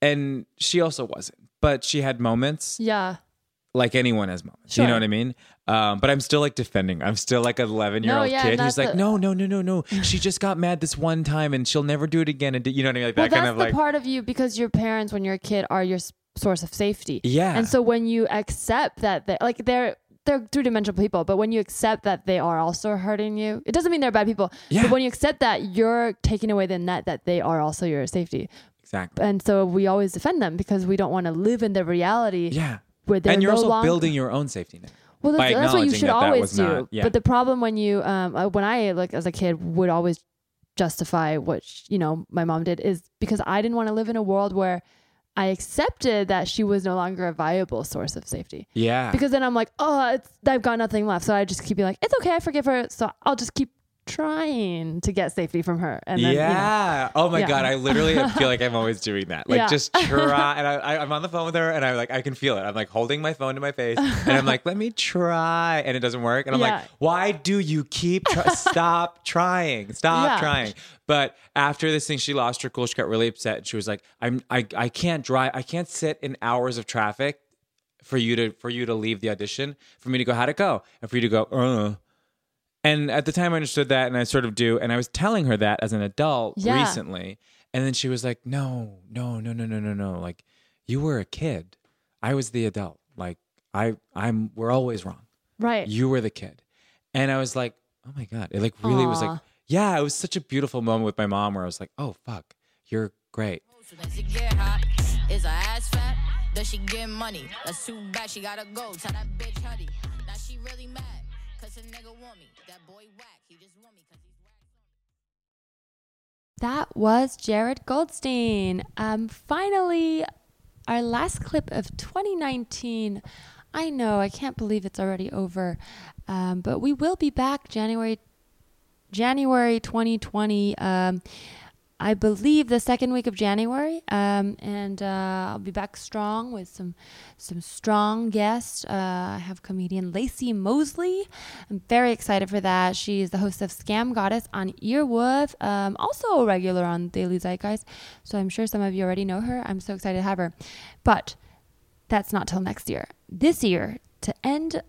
and she also wasn't, but she had moments Yeah. Like anyone has moments. You know what I mean? Um, but I'm still like defending. I'm still like an 11 year No, old yeah, kid who's like, the- no, no, no, no, no. She just got mad this one time and she'll never do it again. And you know what I mean? Like well, that kind that's of the like. part of you because your parents, when you're a kid, are your source of safety. Yeah. And so when you accept that, they're, like they're they're two dimensional people, but when you accept that they are also hurting you, it doesn't mean they're bad people. Yeah. But when you accept that, you're taking away the net that they are also your safety. Exactly. And so we always defend them because we don't want to live in the reality. Yeah. Where they're and you're no also longer- building your own safety net. Well, that's, that's what you should that that always was do. not- yeah. But the problem when you, um, uh, when I like as a kid would always justify what sh- you know my mom did is because I didn't want to live in a world where I accepted that she was no longer a viable source of safety. Yeah. Because then I'm like, oh, it's I've got nothing left, so I just keep being like, it's okay, I forgive her, so I'll just keep trying to get safety from her. And then, you know, yeah. oh my yeah. god, I literally feel like I'm always doing that. Like Yeah. just try, and I, I'm on the phone with her, and I'm like I can feel it. I'm like holding my phone to my face, and I'm like, let me try, and it doesn't work, and I'm Yeah. like, why do you keep try- stop trying, stop Yeah. trying? But after this thing, she lost her cool. She got really upset, and she was like, I'm I I can't drive, I can't sit in hours of traffic for you to for you to leave the audition, for me to go, how'd it go, and for you to go, uh. And at the time, I understood that, and I sort of do. And I was telling her that as an adult Yeah. recently, and then she was like, "No, no, no, no, no, no, no. Like, you were a kid. I was the adult. Like, I, I'm. We're always wrong. Right. You were the kid." And I was like, "Oh my god!" It like really was like, yeah. It was such a beautiful moment with my mom where I was like, "Oh fuck, you're great." Does she get hot? Is her ass fat? Does she get money? That's too bad. She gotta go. Tell that bitch Huddy. Now she really mad. That was Jared Goldstein. Um, finally, our last clip of 2019. I know, I can't believe it's already over, um, but we will be back January January 2020. Um, I believe the second week of January, um, and uh, I'll be back strong with some some strong guests. Uh, I have comedian Laci Mosley. I'm very excited for that. She is the host of Scam Goddess on Earwolf, um, also a regular on Daily Zeitgeist. So I'm sure some of you already know her. I'm so excited to have her, but that's not till next year. This year to end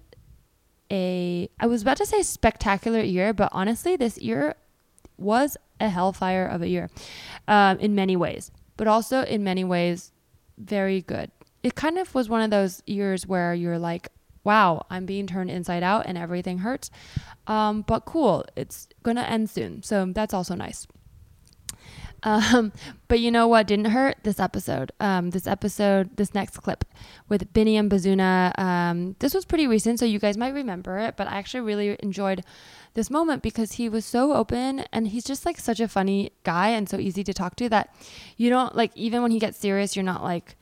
a I was about to say spectacular year, but honestly, this year was a hellfire of a year um, in many ways, but also in many ways very good. It kind of was one of those years where you're like, wow, I'm being turned inside out and everything hurts. Um, but cool, it's gonna end soon. So that's also nice. Um, but you know what didn't hurt? This episode. Um, this episode, this next clip with Biniam Bazuna. Um, this was pretty recent, so you guys might remember it, but I actually really enjoyed this moment because he was so open and he's just like such a funny guy and so easy to talk to that you don't like, even when he gets serious, you're not like,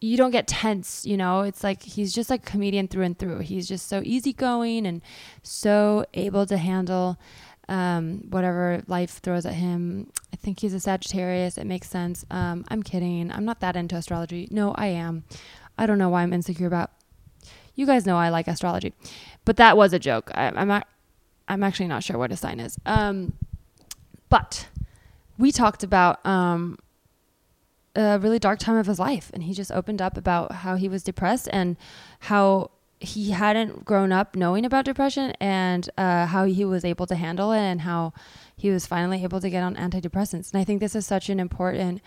you don't get tense, you know? It's like he's just like comedian through and through. He's just so easygoing and so able to handle um, whatever life throws at him. I think he's a Sagittarius. It makes sense. Um, I'm kidding. I'm not that into astrology. No, I am. I don't know why I'm insecure about. You guys know I like astrology, but that was a joke. I, I'm not. I'm actually not sure what a sign is. Um, but we talked about um, a really dark time of his life, and he just opened up about how he was depressed and how he hadn't grown up knowing about depression and uh, how he was able to handle it and how he was finally able to get on antidepressants. And I think this is such an important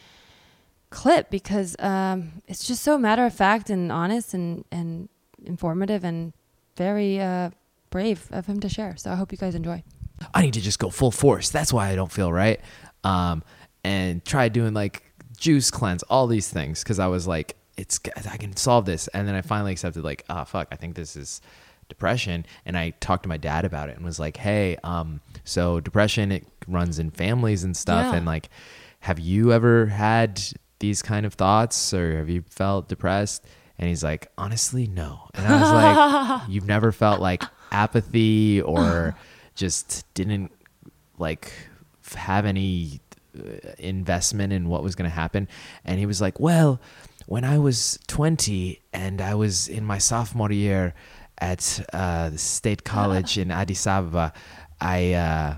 clip because um, it's just so matter of fact and honest and, and informative and very uh, brave of him to share. So I hope you guys enjoy. I need to just go full force. That's why I don't feel right. Um, and try doing like juice cleanse, all these things, because I was like, it's I can solve this. And then I finally accepted like, oh fuck, I think this is depression. And I talked to my dad about it and was like, hey, um, so depression it runs in families and stuff, Yeah. and like, have you ever had these kind of thoughts or have you felt depressed? And he's like, honestly, no. And I was like, you've never felt like apathy or just didn't like have any uh, investment in what was going to happen. And he was like, well, when I was 20 and I was in my sophomore year at uh, the state college in Addis Ababa, I, uh,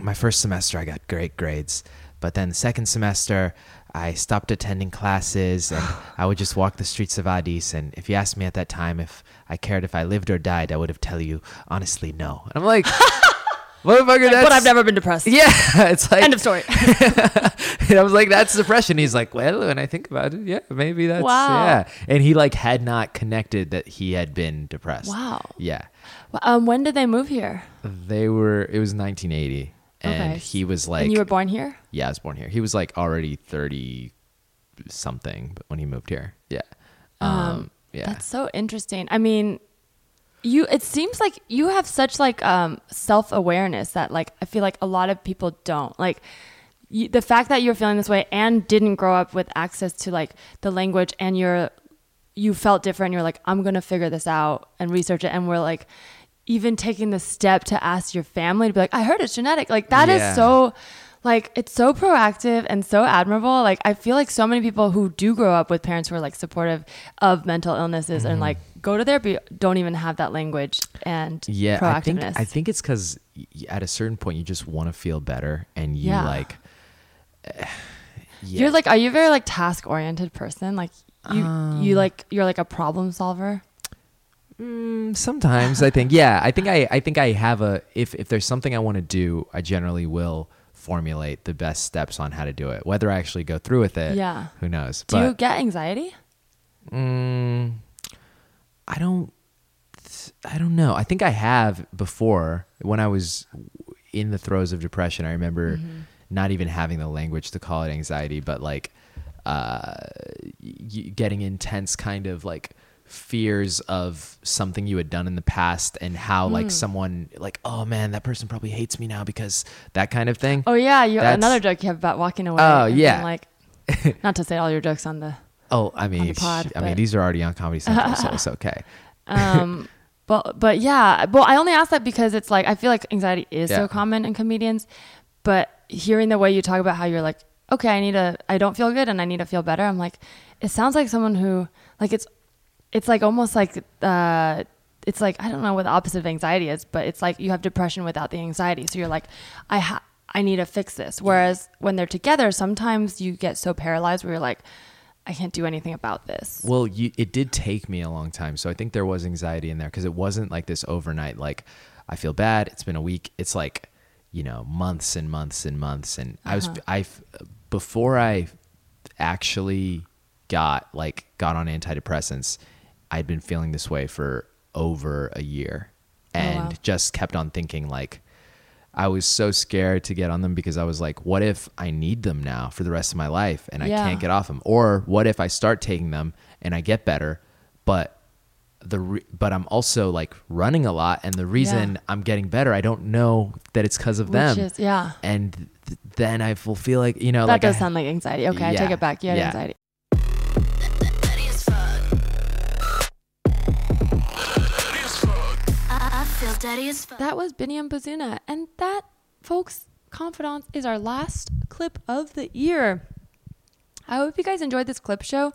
my first semester, I got great grades. But then the second semester, I stopped attending classes and I would just walk the streets of Addis. And if you asked me at that time if I cared if I lived or died, I would have tell you honestly no. And I'm like, motherfucker, that's but I've never been depressed. Yeah, it's like End of story. and I was like, that's depression. He's like, well, when I think about it, yeah, maybe that's Wow. yeah. And he like had not connected that he had been depressed. Wow. Yeah. Well, Um, when did they move here? They were. It was 1980, and Okay. he was like. and you were born here? Yeah, I was born here. He was like already 30 something when he moved here. Yeah. Um. yeah. That's so interesting. I mean, you it seems like you have such like um self-awareness that like I feel like a lot of people don't. Like you, the fact that you're feeling this way and didn't grow up with access to like the language and you're you felt different, you're like I'm going to figure this out and research it and we're like even taking the step to ask your family to be like, I heard it's genetic. Like that is Yeah. so like it's so proactive and so admirable. Like I feel like so many people who do grow up with parents who are like supportive of mental illnesses and Mhm. like go to therapy don't even have that language and Yeah, I think. I think it's because at a certain point you just want to feel better, and you Yeah. like. yeah. You're like, are you a very like task oriented person? Like you, you Um, like you're like a problem solver. Mm, sometimes I think yeah I think I I think I have a if if there's something I want to do I generally will formulate the best steps on how to do it whether I actually go through with it Yeah. who knows Do you get anxiety? Mm, I don't. I don't know. I think I have before when I was in the throes of depression. I remember Mhm. not even having the language to call it anxiety, but like uh, y- getting intense kind of like fears of something you had done in the past and how like Mm. someone like oh man that person probably hates me now because that kind of thing Oh yeah, you another joke you have about walking away. Oh, yeah. like not to say all your jokes on the. oh i mean pod, i mean these are already on comedy central so it's okay um, but but yeah, well, I only ask that because it's like I feel like anxiety is Yeah. so common in comedians, but hearing the way you talk about how you're like, okay, I need to, I don't feel good and I need to feel better. I'm like, it sounds like someone who like it's, it's like almost like uh. It's like I don't know what the opposite of anxiety is, but it's like you have depression without the anxiety. So you're like, I ha- I need to fix this. Whereas when they're together, sometimes you get so paralyzed where you're like, I can't do anything about this. Well, you, it did take me a long time. So I think there was anxiety in there because it wasn't like this overnight, like, I feel bad. It's been a week. It's like, you know, months and months and months. And I was, Uh-huh. I, before I actually got like, got on antidepressants, I'd been feeling this way for over a year oh, and wow. just kept on thinking, like, I was so scared to get on them because I was like, what if I need them now for the rest of my life and I can't get off them? Or what if I start taking them and I get better, but the re- but I'm also like running a lot and the reason Yeah. I'm getting better, I don't know that it's because of Which them. is- yeah. And th- then I will feel like, you know, that like does I- sound like anxiety. Okay, I take it back. You had yeah. anxiety. That was Biniam Bazuna. And that, folks, Confidants is our last clip of the year. I hope you guys enjoyed this clip show.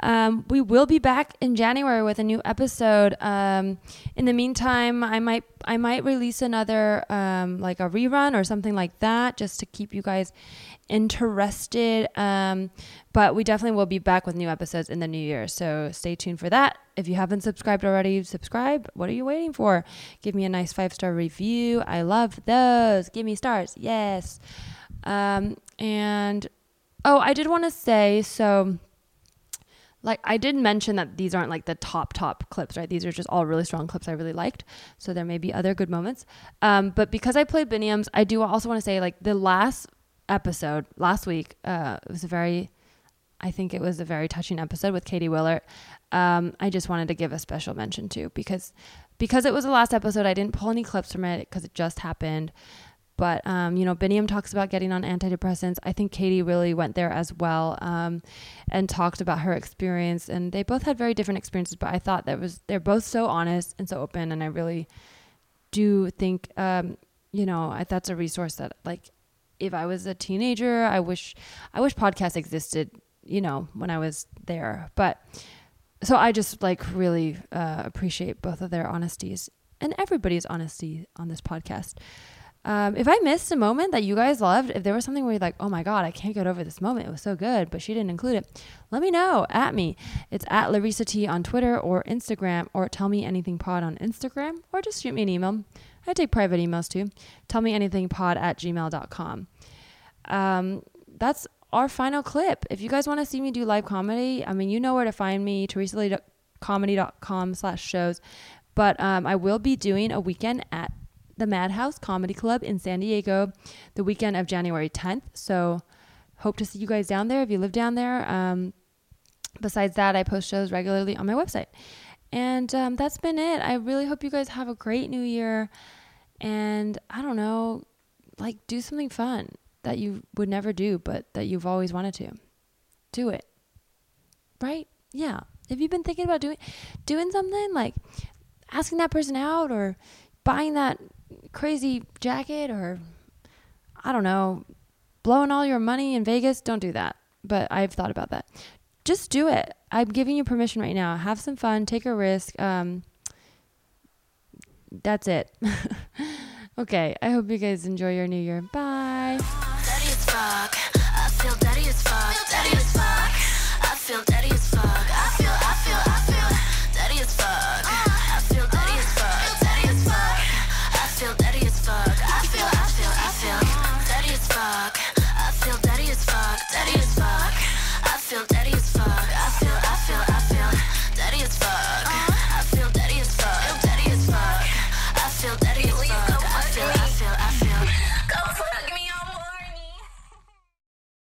Um, we will be back in January with a new episode. Um, in the meantime, I might I might release another um, like a rerun or something like that, just to keep you guys interested. Um, but we definitely will be back with new episodes in the new year. So stay tuned for that. If you haven't subscribed already, subscribe. What are you waiting for? Give me a nice five star review. I love those. Give me stars. Yes. Um, and oh, I did want to say so like I did mention that these aren't like the top top clips, right? These are just all really strong clips I really liked. So there may be other good moments. Um, but because I played Biniams, I do also want to say like the last episode last week uh, it was a very I think it was a very touching episode with Katie Willert. Um, I just wanted to give a special mention to because because it was the last episode. I didn't pull any clips from it because it just happened. But um, you know, Biniam talks about getting on antidepressants. I think Katie really went there as well, um, and talked about her experience. And they both had very different experiences. But I thought that was they're both so honest and so open. And I really do think, um, you know, I, that's a resource that like if I was a teenager, I wish I wish podcasts existed. You know, when I was there, but so I just like really uh, appreciate both of their honesties and everybody's honesty on this podcast. Um, if I missed a moment that you guys loved, if there was something where you're like, oh my God, I can't get over this moment, it was so good, but she didn't include it, let me know at me. It's at Leresa Tee on Twitter or Instagram, or tell me anything pod on Instagram, or just shoot me an email. I take private emails too. Tell me anything pod at gmail.com. Um, that's our final clip. If you guys want to see me do live comedy, I mean, you know where to find me, teresalee.comedy.com slash shows. But um, I will be doing a weekend at the Madhouse Comedy Club in San Diego the weekend of January 10th. So hope to see you guys down there if you live down there. Um, besides that, I post shows regularly on my website. And um, that's been it. I really hope you guys have a great new year. And I don't know, like do something fun that you would never do, but that you've always wanted to. Do it. Right? Yeah. If you've been thinking about doing doing something like asking that person out or buying that crazy jacket or I don't know, blowing all your money in Vegas, don't do that. But I've thought about that just do it. I'm giving you permission right now. Have some fun, take a risk. Um, that's it. okay, I hope you guys enjoy your new year. Bye.